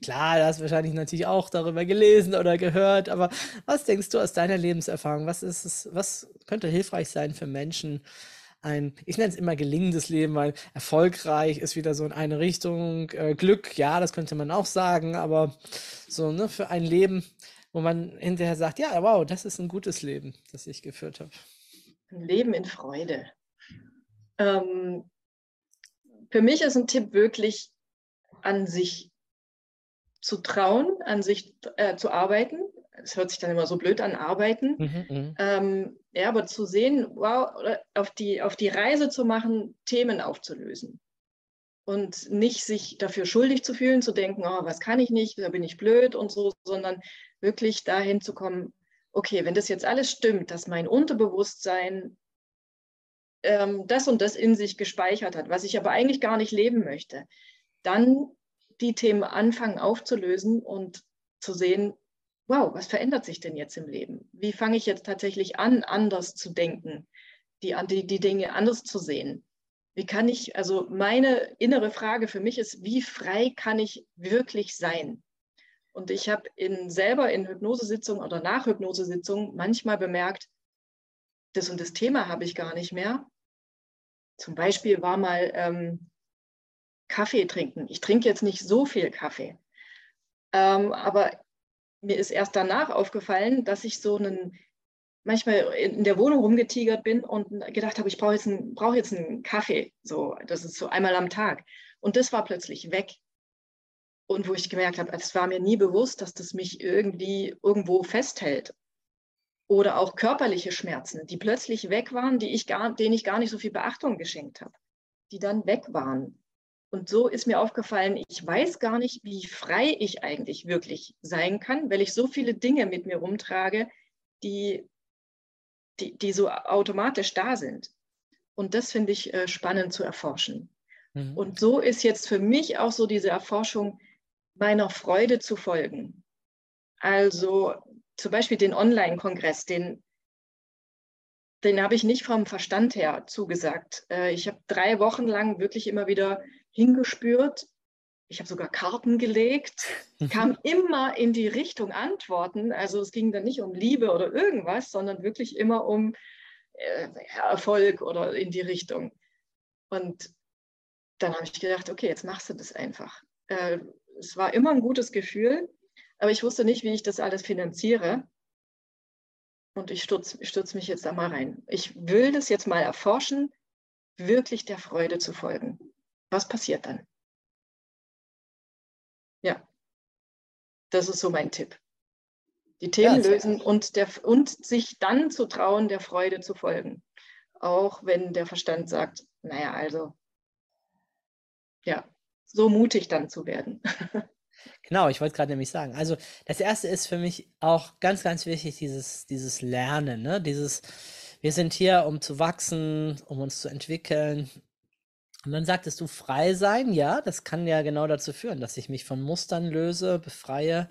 Klar, du hast wahrscheinlich natürlich auch darüber gelesen oder gehört, aber was denkst du aus deiner Lebenserfahrung? Was ist es, was könnte hilfreich sein für Menschen? Ein, ich nenne es immer gelingendes Leben, weil erfolgreich ist wieder so in eine Richtung. Äh, Glück, ja, das könnte man auch sagen, aber so, ne, für ein Leben, wo man hinterher sagt, ja, wow, das ist ein gutes Leben, das ich geführt habe. Ein Leben in Freude. Ähm, für mich ist ein Tipp wirklich an sich zu trauen, an sich äh, zu arbeiten. Es hört sich dann immer so blöd an, arbeiten. Mhm, mhm, ähm, ja, aber zu sehen, wow, auf die, auf die Reise zu machen, Themen aufzulösen. Und nicht sich dafür schuldig zu fühlen, zu denken, oh, was kann ich nicht, da bin ich blöd und so, sondern wirklich dahin zu kommen, okay, wenn das jetzt alles stimmt, dass mein Unterbewusstsein ähm, das und das in sich gespeichert hat, was ich aber eigentlich gar nicht leben möchte, dann die Themen anfangen aufzulösen und zu sehen, wow, was verändert sich denn jetzt im Leben? Wie fange ich jetzt tatsächlich an, anders zu denken, die, die, die Dinge anders zu sehen? Wie kann ich, also meine innere Frage für mich ist, wie frei kann ich wirklich sein? Und ich habe in, selber in Hypnosesitzungen oder nach Hypnosesitzungen manchmal bemerkt, das und das Thema habe ich gar nicht mehr. Zum Beispiel war mal ähm, Kaffee trinken. Ich trinke jetzt nicht so viel Kaffee. Ähm, aber mir ist erst danach aufgefallen, dass ich so einen, manchmal in der Wohnung rumgetigert bin und gedacht habe, ich brauche jetzt, einen, jetzt einen Kaffee. So, das ist so einmal am Tag. Und das war plötzlich weg. Und wo ich gemerkt habe, es war mir nie bewusst, dass das mich irgendwie irgendwo festhält. Oder auch körperliche Schmerzen, die plötzlich weg waren, die ich gar, denen ich gar nicht so viel Beachtung geschenkt habe, die dann weg waren. Und so ist mir aufgefallen, ich weiß gar nicht, wie frei ich eigentlich wirklich sein kann, weil ich so viele Dinge mit mir rumtrage, die, die, die so automatisch da sind. Und das finde ich äh, spannend zu erforschen. Mhm. Und so ist jetzt für mich auch so diese Erforschung meiner Freude zu folgen. Also zum Beispiel den Online-Kongress, den, den habe ich nicht vom Verstand her zugesagt. Äh, ich habe drei Wochen lang wirklich immer wieder hingespürt. Ich habe sogar Karten gelegt, mhm. kam immer in die Richtung Antworten. Also es ging dann nicht um Liebe oder irgendwas, sondern wirklich immer um äh, Erfolg oder in die Richtung. Und dann habe ich gedacht, okay, jetzt machst du das einfach. Äh, es war immer ein gutes Gefühl, aber ich wusste nicht, wie ich das alles finanziere. Und ich stürze stürz mich jetzt da mal rein. Ich will das jetzt mal erforschen, wirklich der Freude zu folgen. Was passiert dann? Ja, das ist so mein Tipp. Die Themen ja, lösen und, der, und sich dann zu trauen, der Freude zu folgen. Auch wenn der Verstand sagt, naja, also, ja, so mutig dann zu werden. Genau, ich wollte gerade nämlich sagen. Also das erste ist für mich auch ganz, ganz wichtig, dieses, dieses Lernen, ne? Dieses, wir sind hier, um zu wachsen, um uns zu entwickeln, und dann sagtest du frei sein, ja, das kann ja genau dazu führen, dass ich mich von Mustern löse, befreie.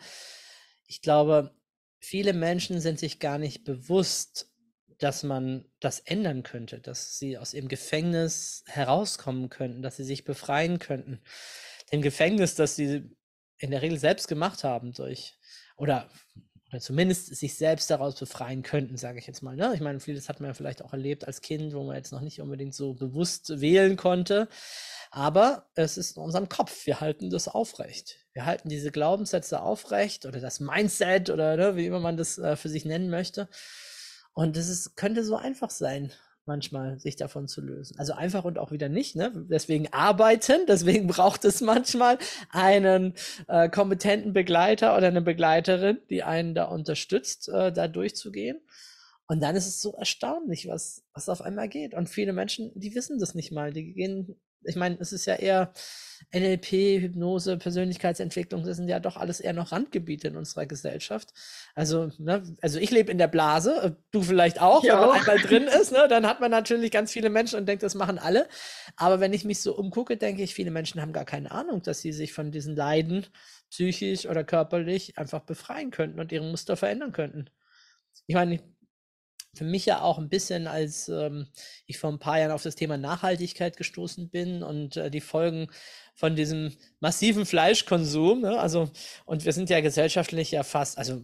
Ich glaube, viele Menschen sind sich gar nicht bewusst, dass man das ändern könnte, dass sie aus ihrem Gefängnis herauskommen könnten, dass sie sich befreien könnten. Dem Gefängnis, das sie in der Regel selbst gemacht haben durch oder oder zumindest sich selbst daraus befreien könnten, sage ich jetzt mal. Ne? Ich meine, vieles hat man ja vielleicht auch erlebt als Kind, wo man jetzt noch nicht unbedingt so bewusst wählen konnte. Aber es ist in unserem Kopf. Wir halten das aufrecht. Wir halten diese Glaubenssätze aufrecht oder das Mindset oder ne, wie immer man das äh, für sich nennen möchte. Und ist, könnte so einfach sein manchmal, sich davon zu lösen. Also einfach und auch wieder nicht. Ne? Deswegen arbeiten, deswegen braucht es manchmal einen äh, kompetenten Begleiter oder eine Begleiterin, die einen da unterstützt, äh, da durchzugehen. Und dann ist es so erstaunlich, was, was auf einmal geht. Und viele Menschen, die wissen das nicht mal. Die gehen Ich meine, es ist ja eher NLP, Hypnose, Persönlichkeitsentwicklung, das sind ja doch alles eher noch Randgebiete in unserer Gesellschaft. Also, ne, also ich lebe in der Blase, äh, du vielleicht auch, Ich wenn man auch. einmal drin ist, ne, dann hat man natürlich ganz viele Menschen und denkt, das machen alle. Aber wenn ich mich so umgucke, denke ich, viele Menschen haben gar keine Ahnung, dass sie sich von diesen Leiden psychisch oder körperlich einfach befreien könnten und ihre Muster verändern könnten. Ich meine, für mich ja auch ein bisschen, als ähm, ich vor ein paar Jahren auf das Thema Nachhaltigkeit gestoßen bin und äh, die Folgen von diesem massiven Fleischkonsum, ne? Also, und wir sind ja gesellschaftlich ja fast, also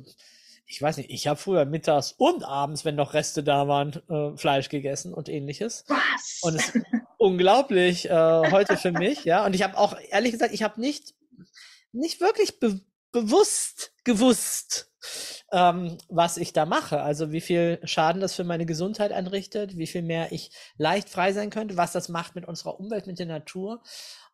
ich weiß nicht, ich habe früher mittags und abends, wenn noch Reste da waren, äh, Fleisch gegessen und ähnliches. Was? Und es ist unglaublich äh, heute für mich, ja. Und ich habe auch, ehrlich gesagt, ich habe nicht, nicht wirklich be bewusst gewusst, ähm, was ich da mache. Also wie viel Schaden das für meine Gesundheit anrichtet, wie viel mehr ich leicht frei sein könnte, was das macht mit unserer Umwelt, mit der Natur.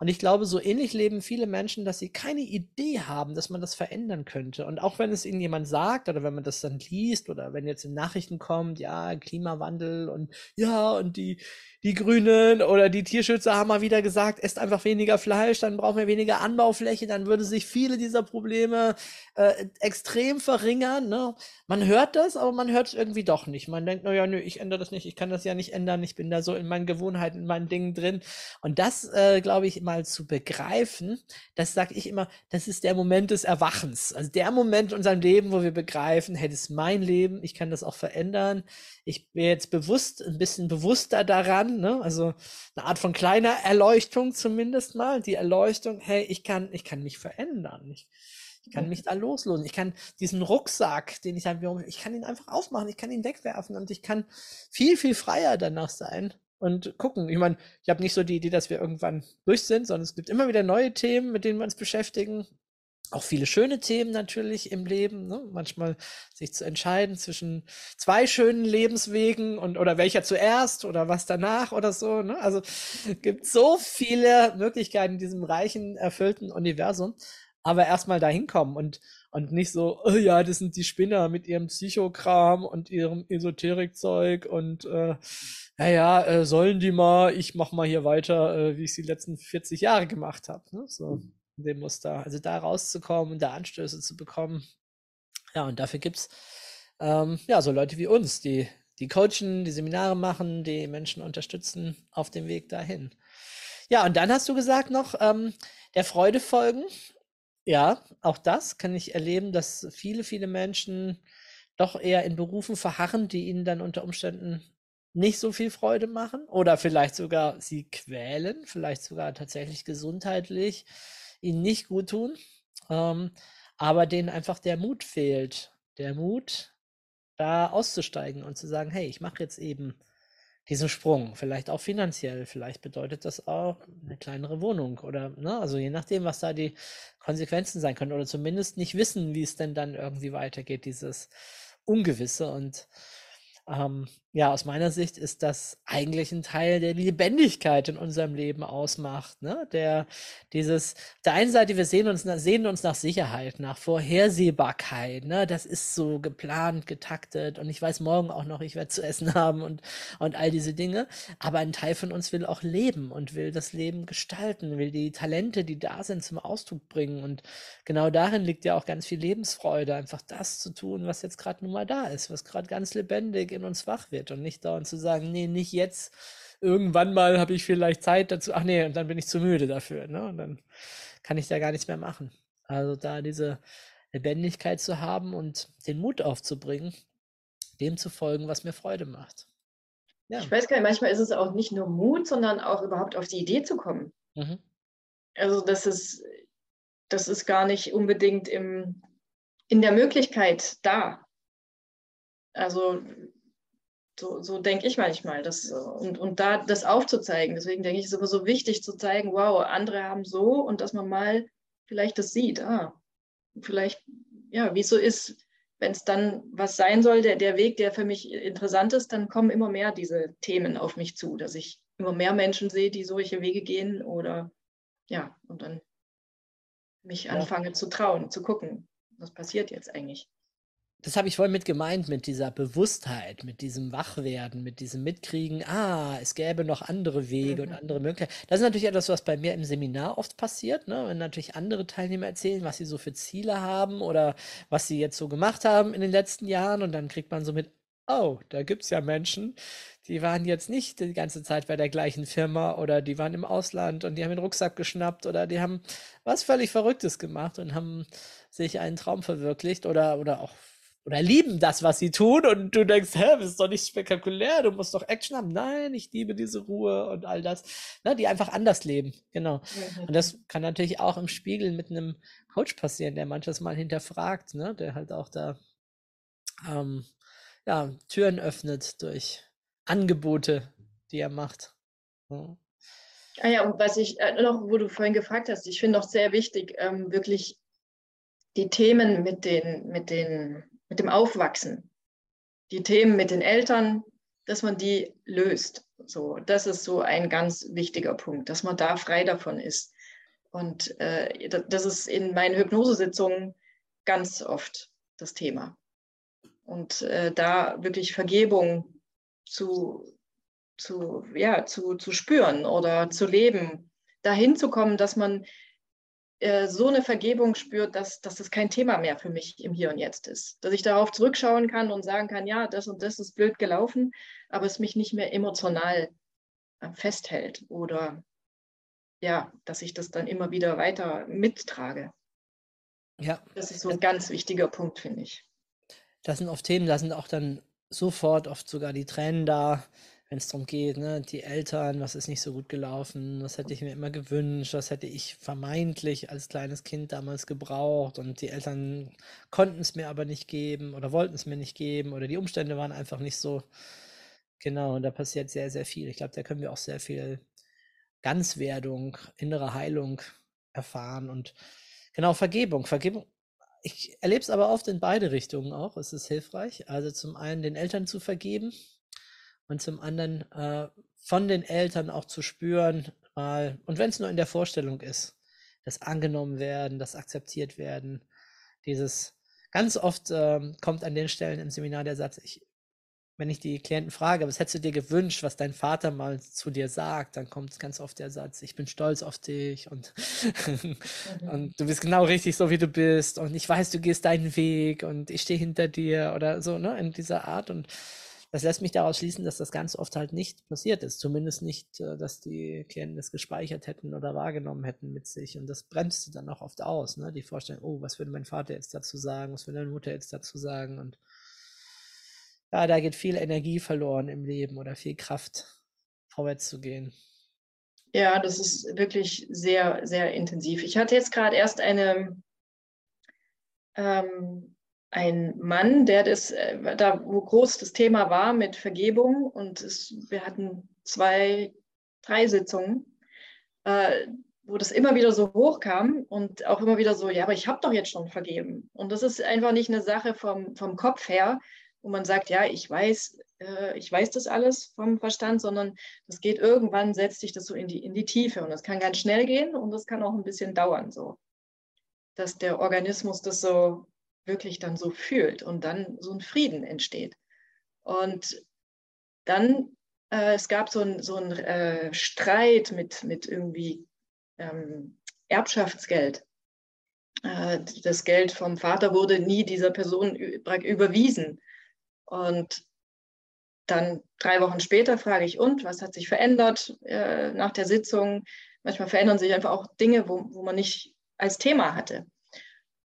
Und ich glaube, so ähnlich leben viele Menschen, dass sie keine Idee haben, dass man das verändern könnte. Und auch wenn es ihnen jemand sagt oder wenn man das dann liest oder wenn jetzt in Nachrichten kommt, ja, Klimawandel und ja, und die, die Grünen oder die Tierschützer haben mal wieder gesagt, esst einfach weniger Fleisch, dann brauchen wir weniger Anbaufläche, dann würde sich viele dieser Probleme äh, extrem verringern. Ne? Man hört das, aber man hört es irgendwie doch nicht. Man denkt, naja, nö, ich ändere das nicht, ich kann das ja nicht ändern, ich bin da so in meinen Gewohnheiten, in meinen Dingen drin. Und das, äh, glaube ich, mal zu begreifen, das sage ich immer, das ist der Moment des Erwachens. Also der Moment in unserem Leben, wo wir begreifen, hey, das ist mein Leben, ich kann das auch verändern. Ich bin jetzt bewusst, ein bisschen bewusster daran, ne? also eine Art von kleiner Erleuchtung zumindest mal. Die Erleuchtung, hey, ich kann, ich kann mich verändern. Ich, ich kann mich da loslösen. Ich kann diesen Rucksack, den ich habe, ich kann ihn einfach aufmachen, ich kann ihn wegwerfen und ich kann viel, viel freier danach sein und gucken. Ich meine, ich habe nicht so die Idee, dass wir irgendwann durch sind, sondern es gibt immer wieder neue Themen, mit denen wir uns beschäftigen. Auch viele schöne Themen natürlich im Leben. Ne? Manchmal sich zu entscheiden zwischen zwei schönen Lebenswegen und oder welcher zuerst oder was danach oder so. Ne? Also gibt so viele Möglichkeiten in diesem reichen, erfüllten Universum aber erstmal dahin kommen und, und nicht so, oh ja, das sind die Spinner mit ihrem Psychokram und ihrem Esoterikzeug und äh, naja, äh, sollen die mal, ich mach mal hier weiter, äh, wie ich es die letzten 40 Jahre gemacht habe. Ne? So in dem Muster. Also da rauszukommen und da Anstöße zu bekommen. Ja, und dafür gibt's ähm, ja so Leute wie uns, die, die coachen, die Seminare machen, die Menschen unterstützen auf dem Weg dahin. Ja, und dann hast du gesagt noch, ähm, der Freude folgen. Ja, auch das kann ich erleben, dass viele, viele Menschen doch eher in Berufen verharren, die ihnen dann unter Umständen nicht so viel Freude machen oder vielleicht sogar sie quälen, vielleicht sogar tatsächlich gesundheitlich ihnen nicht gut tun, ähm, aber denen einfach der Mut fehlt, der Mut, da auszusteigen und zu sagen, hey, ich mache jetzt eben diesen Sprung, vielleicht auch finanziell, vielleicht bedeutet das auch eine kleinere Wohnung oder, ne, also je nachdem, was da die Konsequenzen sein können oder zumindest nicht wissen, wie es denn dann irgendwie weitergeht, dieses Ungewisse. Und ähm, ja, aus meiner Sicht ist das eigentlich ein Teil, der die Lebendigkeit in unserem Leben ausmacht, ne? Der dieses, der einen Seite, wir sehen uns, sehen uns nach Sicherheit, nach Vorhersehbarkeit, ne? Das ist so geplant, getaktet und ich weiß morgen auch noch, ich werde zu essen haben und, und all diese Dinge. Aber ein Teil von uns will auch leben und will das Leben gestalten, will die Talente, die da sind, zum Ausdruck bringen. Und genau darin liegt ja auch ganz viel Lebensfreude, einfach das zu tun, was jetzt gerade nun mal da ist, was gerade ganz lebendig in uns wach wird und nicht dauernd zu sagen, nee, nicht jetzt. Irgendwann mal habe ich vielleicht Zeit dazu. Ach nee, und dann bin ich zu müde dafür, ne? Und dann kann ich da gar nichts mehr machen. Also da diese Lebendigkeit zu haben und den Mut aufzubringen, dem zu folgen, was mir Freude macht. Ja. Ich weiß gar nicht, manchmal ist es auch nicht nur Mut, sondern auch überhaupt auf die Idee zu kommen. Mhm. Also das ist, das ist gar nicht unbedingt im, in der Möglichkeit da. Also so, so denke ich manchmal. Das, und, und da das aufzuzeigen. Deswegen denke ich, es ist immer so wichtig zu zeigen, wow, andere haben so und dass man mal vielleicht das sieht. Ah, vielleicht, ja, wie es so ist, wenn es dann was sein soll, der, der Weg, der für mich interessant ist, dann kommen immer mehr diese Themen auf mich zu, dass ich immer mehr Menschen sehe, die solche Wege gehen oder ja, und dann mich Ja. anfange zu trauen, zu gucken, was passiert jetzt eigentlich. Das habe ich voll mit gemeint, mit dieser Bewusstheit, mit diesem Wachwerden, mit diesem Mitkriegen, ah, es gäbe noch andere Wege und Mhm. andere Möglichkeiten. Das ist natürlich etwas, was bei mir im Seminar oft passiert, ne? Wenn natürlich andere Teilnehmer erzählen, was sie so für Ziele haben oder was sie jetzt so gemacht haben in den letzten Jahren und dann kriegt man so mit, oh, da gibt es ja Menschen, die waren jetzt nicht die ganze Zeit bei der gleichen Firma oder die waren im Ausland und die haben den Rucksack geschnappt oder die haben was völlig Verrücktes gemacht und haben sich einen Traum verwirklicht oder, oder auch oder lieben das, was sie tun und du denkst, hä, das ist doch nicht spektakulär, du musst doch Action haben. Nein, ich liebe diese Ruhe und all das, ne, die einfach anders leben, genau. Und das kann natürlich auch im Spiegel mit einem Coach passieren, der manches Mal hinterfragt, ne, der halt auch da ähm, ja, Türen öffnet durch Angebote, die er macht. Ja. Ah ja, und was ich äh, noch, wo du vorhin gefragt hast, ich finde auch sehr wichtig, ähm, wirklich die Themen mit den, mit den, mit dem Aufwachsen, die Themen mit den Eltern, dass man die löst. So, das ist so ein ganz wichtiger Punkt, dass man da frei davon ist. Und äh, da- das ist in meinen Hypnosesitzungen ganz oft das Thema. Und äh, da wirklich Vergebung zu, zu, ja, zu, zu spüren oder zu leben, dahin zu kommen, dass man äh, so eine Vergebung spürt, dass, dass das kein Thema mehr für mich im Hier und Jetzt ist. Dass ich darauf zurückschauen kann und sagen kann, ja, das und das ist blöd gelaufen, aber es mich nicht mehr emotional äh, festhält oder ja, dass ich das dann immer wieder weiter mittrage. Ja, Das ist so ein ganz wichtiger Punkt, finde ich. das sind oft Themen, da sind auch dann sofort oft sogar die Tränen da, wenn es darum geht, ne, die Eltern, was ist nicht so gut gelaufen, was hätte ich mir immer gewünscht, was hätte ich vermeintlich als kleines Kind damals gebraucht und die Eltern konnten es mir aber nicht geben oder wollten es mir nicht geben oder die Umstände waren einfach nicht so. Genau, und da passiert sehr, sehr viel. Ich glaube, da können wir auch sehr viel Ganzwerdung, innere Heilung erfahren und genau Vergebung. Vergebung ich erlebe es aber oft in beide Richtungen auch. Es ist hilfreich. Also zum einen den Eltern zu vergeben und zum anderen äh, von den Eltern auch zu spüren, mal, und wenn es nur in der Vorstellung ist, das angenommen werden, das akzeptiert werden, dieses ganz oft ähm, kommt an den Stellen im Seminar der Satz, ich, wenn ich die Klienten frage, was hättest du dir gewünscht, was dein Vater mal zu dir sagt, dann kommt ganz oft der Satz, ich bin stolz auf dich und, und du bist genau richtig so, wie du bist und ich weiß, du gehst deinen Weg und ich stehe hinter dir oder so, ne, in dieser Art und das lässt mich daraus schließen, dass das ganz oft halt nicht passiert ist. Zumindest nicht, äh, dass die Klienten das gespeichert hätten oder wahrgenommen hätten mit sich. Und das bremste dann auch oft aus, ne? Die Vorstellung, oh, was würde mein Vater jetzt dazu sagen, was würde meine Mutter jetzt dazu sagen? Und ja, da geht viel Energie verloren im Leben oder viel Kraft, vorwärts zu gehen. Ja, das ist wirklich sehr, sehr intensiv. Ich hatte jetzt gerade erst eine, ähm, einen Mann, der das, äh, da wo groß das Thema war mit Vergebung und es, wir hatten zwei, drei Sitzungen, äh, wo das immer wieder so hochkam und auch immer wieder so, ja, aber ich habe doch jetzt schon vergeben. Und das ist einfach nicht eine Sache vom, vom Kopf her, wo man sagt, ja, ich weiß, äh, ich weiß das alles vom Verstand, sondern das geht irgendwann, setzt sich das so in die, in die Tiefe und das kann ganz schnell gehen und das kann auch ein bisschen dauern, so, dass der Organismus das so wirklich dann so fühlt und dann so ein Frieden entsteht. Und dann, äh, es gab so ein, so äh, Streit mit, mit irgendwie ähm, Erbschaftsgeld. Äh, das Geld vom Vater wurde nie dieser Person überwiesen. Und dann drei Wochen später frage ich, und was hat sich verändert äh, nach der Sitzung? Manchmal verändern sich einfach auch Dinge, wo, wo man nicht als Thema hatte.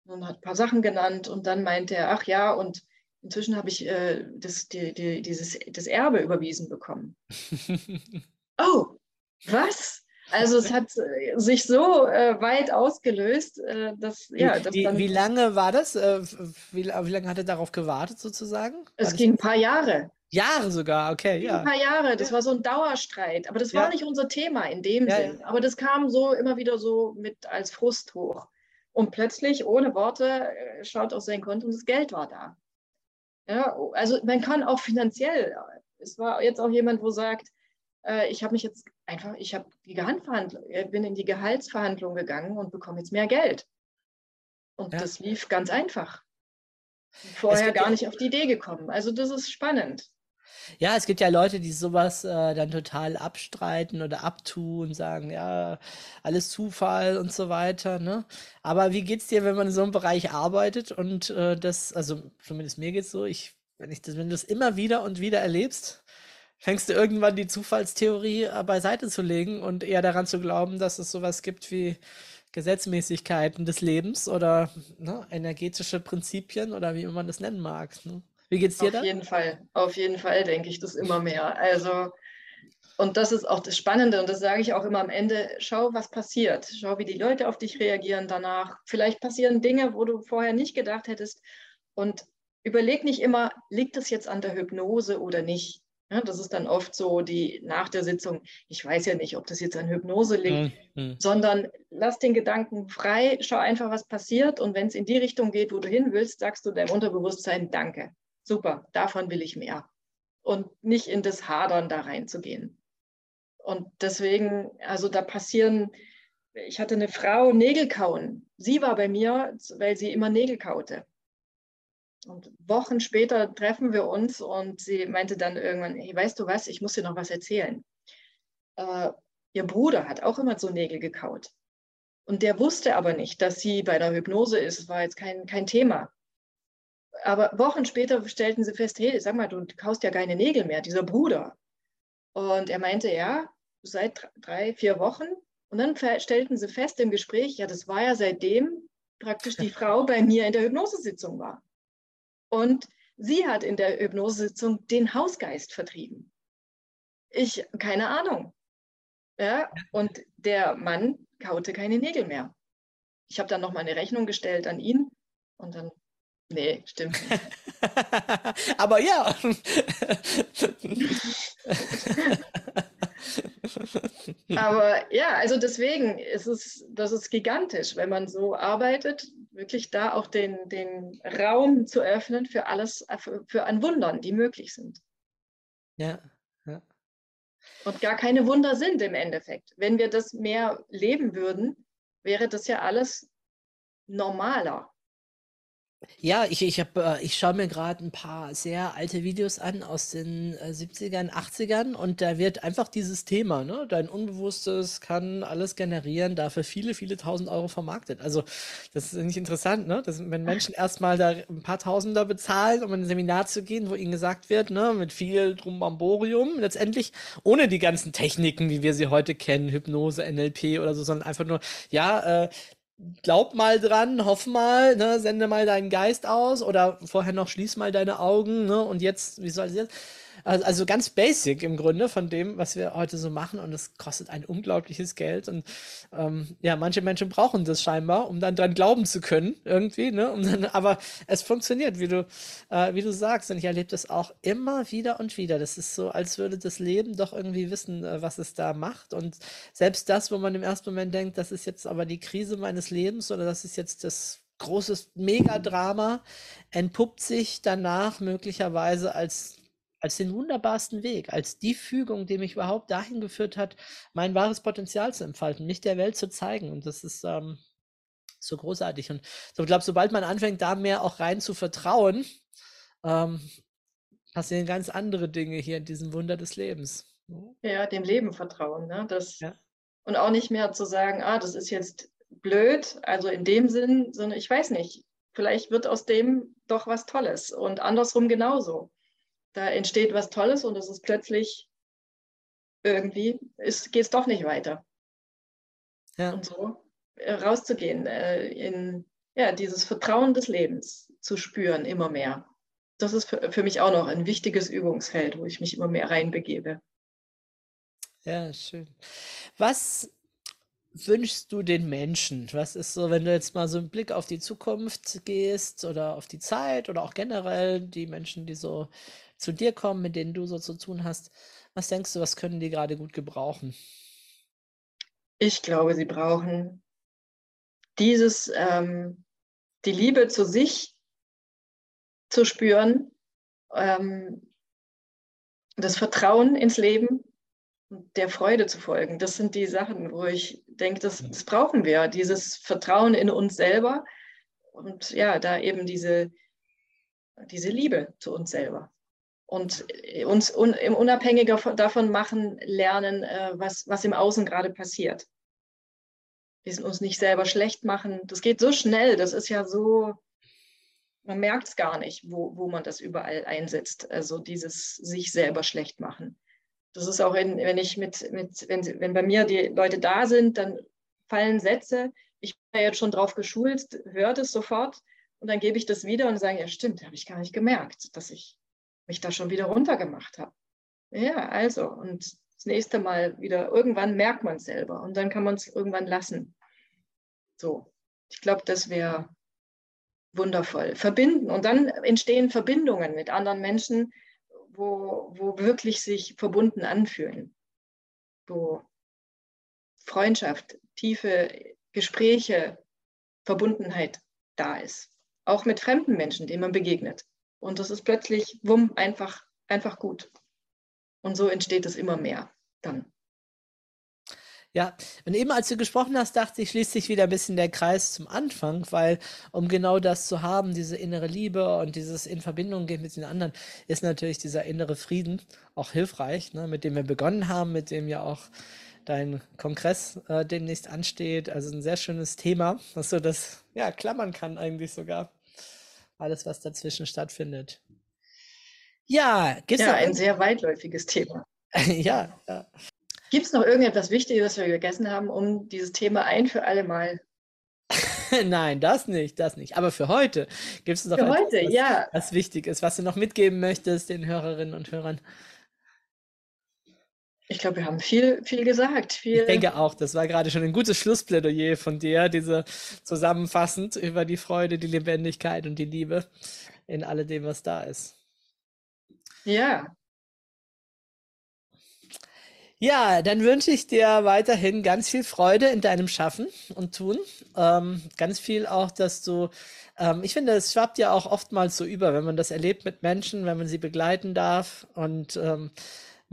Und hat ein paar Sachen genannt und dann meinte er, ach ja, und inzwischen habe ich äh, das, die, die, dieses, das Erbe überwiesen bekommen. oh, was? Also es hat äh, sich so äh, weit ausgelöst, äh, dass ja, dass wie, wie lange war das? Äh, wie, wie lange hat er darauf gewartet sozusagen? Es ging ein paar Jahre. Jahre sogar, okay, Ein ja. paar Jahre, das Ja. war so ein Dauerstreit. Aber das Ja. war nicht unser Thema in dem Ja, Sinn. ja. Aber das kam so immer wieder so mit als Frust hoch. Und plötzlich, ohne Worte, äh, schaut auf sein Konto und das Geld war da. Ja, also man kann auch finanziell, es war jetzt auch jemand, wo sagt, äh, ich habe mich jetzt einfach, ich habe die Gehandverhandlung, äh, bin in die Gehaltsverhandlung gegangen und bekomme jetzt mehr Geld. Und Ja. das lief ganz einfach. Vorher gar nicht auf die Idee gekommen. Also das ist spannend. Ja, es gibt ja Leute, die sowas äh, dann total abstreiten oder abtun, sagen, ja, alles Zufall und so weiter, ne? Aber wie geht's dir, wenn man in so einem Bereich arbeitet und äh, das, also zumindest mir geht's so, ich, wenn ich das, wenn du es immer wieder und wieder erlebst, fängst du irgendwann die Zufallstheorie äh, beiseite zu legen und eher daran zu glauben, dass es sowas gibt wie Gesetzmäßigkeiten des Lebens oder ne, energetische Prinzipien oder wie man das nennen mag. Ne? Wie geht's dir Auf da? jeden Fall, auf jeden Fall denke ich das immer mehr. Also, und das ist auch das Spannende und das sage ich auch immer am Ende, schau, was passiert. Schau, wie die Leute auf dich reagieren danach. Vielleicht passieren Dinge, wo du vorher nicht gedacht hättest und überleg nicht immer, liegt es jetzt an der Hypnose oder nicht. Ja, das ist dann oft so die nach der Sitzung, ich weiß ja nicht, ob das jetzt an Hypnose liegt, Mhm. sondern lass den Gedanken frei, schau einfach, was passiert und wenn es in die Richtung geht, wo du hin willst, sagst du deinem Unterbewusstsein Danke. Super, davon will ich mehr. Und nicht in das Hadern da reinzugehen. Und deswegen, also da passieren, ich hatte eine Frau Nägel kauen. Sie war bei mir, weil sie immer Nägel kaute. Und Wochen später treffen wir uns und sie meinte dann irgendwann, hey, weißt du was, ich muss dir noch was erzählen. Äh, ihr Bruder hat auch immer so Nägel gekaut. Und der wusste aber nicht, dass sie bei der Hypnose ist. Es war jetzt kein, kein Thema. Aber Wochen später stellten sie fest, hey, sag mal, du kaust ja keine Nägel mehr, dieser Bruder. Und er meinte, ja, seit drei, vier Wochen. Und dann stellten sie fest im Gespräch, ja, das war ja seitdem praktisch die Frau bei mir in der Hypnosesitzung war. Und sie hat in der Hypnosesitzung den Hausgeist vertrieben. Ich, keine Ahnung. Ja, und der Mann kaute keine Nägel mehr. Ich habe dann noch mal eine Rechnung gestellt an ihn und dann, nee, stimmt nicht. Aber ja. Aber ja, also deswegen ist es, das ist gigantisch, wenn man so arbeitet, wirklich da auch den, den Raum zu öffnen für alles, für, für an Wundern, die möglich sind. Ja, ja. Und gar keine Wunder sind im Endeffekt. Wenn wir das mehr leben würden, wäre das ja alles normaler. Ja, ich, ich, hab, äh, ich schaue mir gerade ein paar sehr alte Videos an aus den äh, 70ern, 80ern und da wird einfach dieses Thema, ne, dein Unbewusstes kann alles generieren, dafür viele, viele tausend Euro vermarktet. Also das ist nicht interessant, ne? dass, wenn Menschen erstmal da ein paar Tausender bezahlen, um in ein Seminar zu gehen, wo ihnen gesagt wird, ne, mit viel Drumbamborium, letztendlich ohne die ganzen Techniken, wie wir sie heute kennen, Hypnose, NLP oder so, sondern einfach nur, ja, äh, glaub mal dran, hoff mal, ne, sende mal deinen Geist aus oder vorher noch schließ mal deine Augen, ne, und jetzt visualisiert. Also, also ganz basic im Grunde von dem, was wir heute so machen. Und es kostet ein unglaubliches Geld. Und ähm, ja, manche Menschen brauchen das scheinbar, um dann dran glauben zu können irgendwie, ne, um dann, aber es funktioniert, wie du, äh, wie du sagst. Und ich erlebe das auch immer wieder und wieder. Das ist so, als würde das Leben doch irgendwie wissen, äh, was es da macht. Und selbst das, wo man im ersten Moment denkt, das ist jetzt aber die Krise meines Lebens oder das ist jetzt das großes Megadrama, entpuppt sich danach möglicherweise als als den wunderbarsten Weg, als die Fügung, die mich überhaupt dahin geführt hat, mein wahres Potenzial zu entfalten, mich der Welt zu zeigen. Und das ist ähm, so großartig. Und so, ich glaube, sobald man anfängt, da mehr auch rein zu vertrauen, ähm, passieren ganz andere Dinge hier in diesem Wunder des Lebens. Ja, dem Leben vertrauen. Ne? Das, Ja. Und auch nicht mehr zu sagen, ah, das ist jetzt blöd, also in dem Sinn, sondern ich weiß nicht, vielleicht wird aus dem doch was Tolles und andersrum genauso. Da entsteht was Tolles und es ist plötzlich irgendwie, geht es doch nicht weiter. Ja. Und so äh, rauszugehen, äh, in ja, dieses Vertrauen des Lebens zu spüren, immer mehr. Das ist für, für mich auch noch ein wichtiges Übungsfeld, wo ich mich immer mehr reinbegebe. Ja, schön. Was wünschst du den Menschen? Was ist so, wenn du jetzt mal so einen Blick auf die Zukunft gehst oder auf die Zeit oder auch generell die Menschen, die so zu dir kommen, mit denen du so zu tun hast, was denkst du, was können die gerade gut gebrauchen? Ich glaube, sie brauchen dieses, ähm, die Liebe zu sich zu spüren, ähm, das Vertrauen ins Leben, und der Freude zu folgen. Das sind die Sachen, wo ich denke, das, das brauchen wir, dieses Vertrauen in uns selber und ja, da eben diese, diese Liebe zu uns selber. Und äh, uns un, unabhängiger davon machen, lernen, äh, was, was im Außen gerade passiert. Wir uns nicht selber schlecht machen. Das geht so schnell, das ist ja so, man merkt es gar nicht, wo, wo man das überall einsetzt. Also dieses sich selber schlecht machen. Das ist auch, in, wenn ich mit, mit wenn, wenn bei mir die Leute da sind, dann fallen Sätze. Ich bin ja jetzt schon drauf geschult, hört es sofort und dann gebe ich das wieder und sage, ja stimmt, habe ich gar nicht gemerkt, dass ich mich da schon wieder runtergemacht habe. Ja, also und das nächste Mal wieder, irgendwann merkt man es selber und dann kann man es irgendwann lassen. So, ich glaube, das wäre wundervoll. Verbinden und dann entstehen Verbindungen mit anderen Menschen, wo, wo wirklich sich verbunden anfühlen, wo Freundschaft, tiefe Gespräche, Verbundenheit da ist. Auch mit fremden Menschen, denen man begegnet. Und das ist plötzlich, wumm, einfach, einfach gut. Und so entsteht es immer mehr dann. Ja, und eben als du gesprochen hast, dachte ich, schließt sich wieder ein bisschen der Kreis zum Anfang, weil um genau das zu haben, diese innere Liebe und dieses in Verbindung gehen mit den anderen, ist natürlich dieser innere Frieden auch hilfreich, ne, mit dem wir begonnen haben, mit dem ja auch dein Kongress äh, demnächst ansteht. Also ein sehr schönes Thema, was so das ja klammern kann eigentlich sogar. Alles, was dazwischen stattfindet. Ja, gibt's ja, ein sehr weitläufiges Thema. ja, ja. Gibt es noch irgendetwas Wichtiges, was wir vergessen haben, um dieses Thema ein für alle Mal? Nein, das nicht, das nicht. Aber für heute gibt es noch für etwas, heute, was, ja. was wichtig ist, was du noch mitgeben möchtest den Hörerinnen und Hörern. Ich glaube, wir haben viel, viel gesagt. Viel ich denke auch, das war gerade schon ein gutes Schlussplädoyer von dir, diese zusammenfassend über die Freude, die Lebendigkeit und die Liebe in alledem, was da ist. Ja, ja, dann wünsche ich dir weiterhin ganz viel Freude in deinem Schaffen und Tun. Ähm, ganz viel auch, dass du, ähm, ich finde, es schwappt ja auch oftmals so über, wenn man das erlebt mit Menschen, wenn man sie begleiten darf und ähm,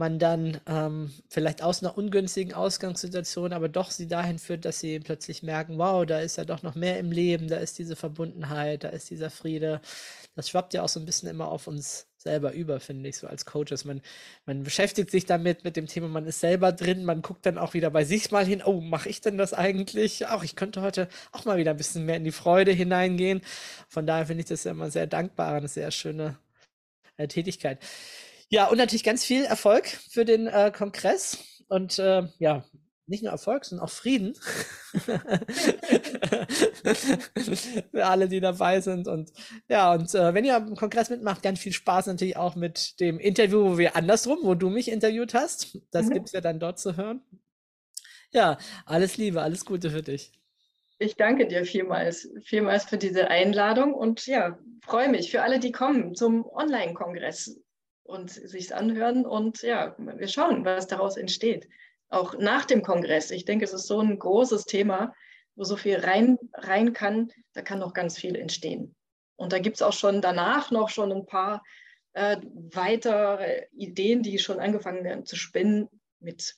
man dann ähm, vielleicht aus einer ungünstigen Ausgangssituation aber doch sie dahin führt, dass sie plötzlich merken, wow, da ist ja doch noch mehr im Leben, da ist diese Verbundenheit, da ist dieser Friede. Das schwappt ja auch so ein bisschen immer auf uns selber über, finde ich, so als Coaches. Man, man beschäftigt sich damit, mit dem Thema, man ist selber drin, man guckt dann auch wieder bei sich mal hin, oh, mache ich denn das eigentlich? Auch ich könnte heute auch mal wieder ein bisschen mehr in die Freude hineingehen. Von daher finde ich das ja immer sehr dankbar, eine sehr schöne äh, Tätigkeit. Ja, und natürlich ganz viel Erfolg für den äh, Kongress. Und äh, ja, nicht nur Erfolg, sondern auch Frieden. Für alle, die dabei sind. Und ja, und äh, wenn ihr am Kongress mitmacht, ganz viel Spaß natürlich auch mit dem Interview, wo wir andersrum, wo du mich interviewt hast. Das mhm. gibt es ja dann dort zu hören. Ja, alles Liebe, alles Gute für dich. Ich danke dir vielmals, vielmals für diese Einladung und ja, freue mich für alle, die kommen zum Online-Kongress und sich anhören und ja, wir schauen, was daraus entsteht auch nach dem Kongress. Ich denke, es ist so ein großes Thema, wo so viel rein, rein kann, da kann noch ganz viel entstehen. Und da gibt es auch schon danach noch schon ein paar äh, weitere Ideen, die schon angefangen werden zu spinnen mit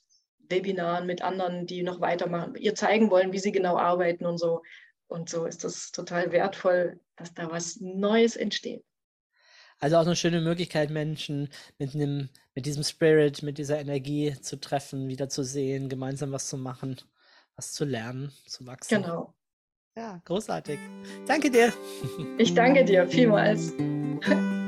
Webinaren, mit anderen, die noch weitermachen, ihr zeigen wollen, wie sie genau arbeiten und so. Und so ist das total wertvoll, dass da was Neues entsteht. Also auch eine schöne Möglichkeit, Menschen mit einem, mit diesem Spirit, mit dieser Energie zu treffen, wieder zu sehen, gemeinsam was zu machen, was zu lernen, zu wachsen. Genau. Ja, großartig. Danke dir. Ich danke dir vielmals.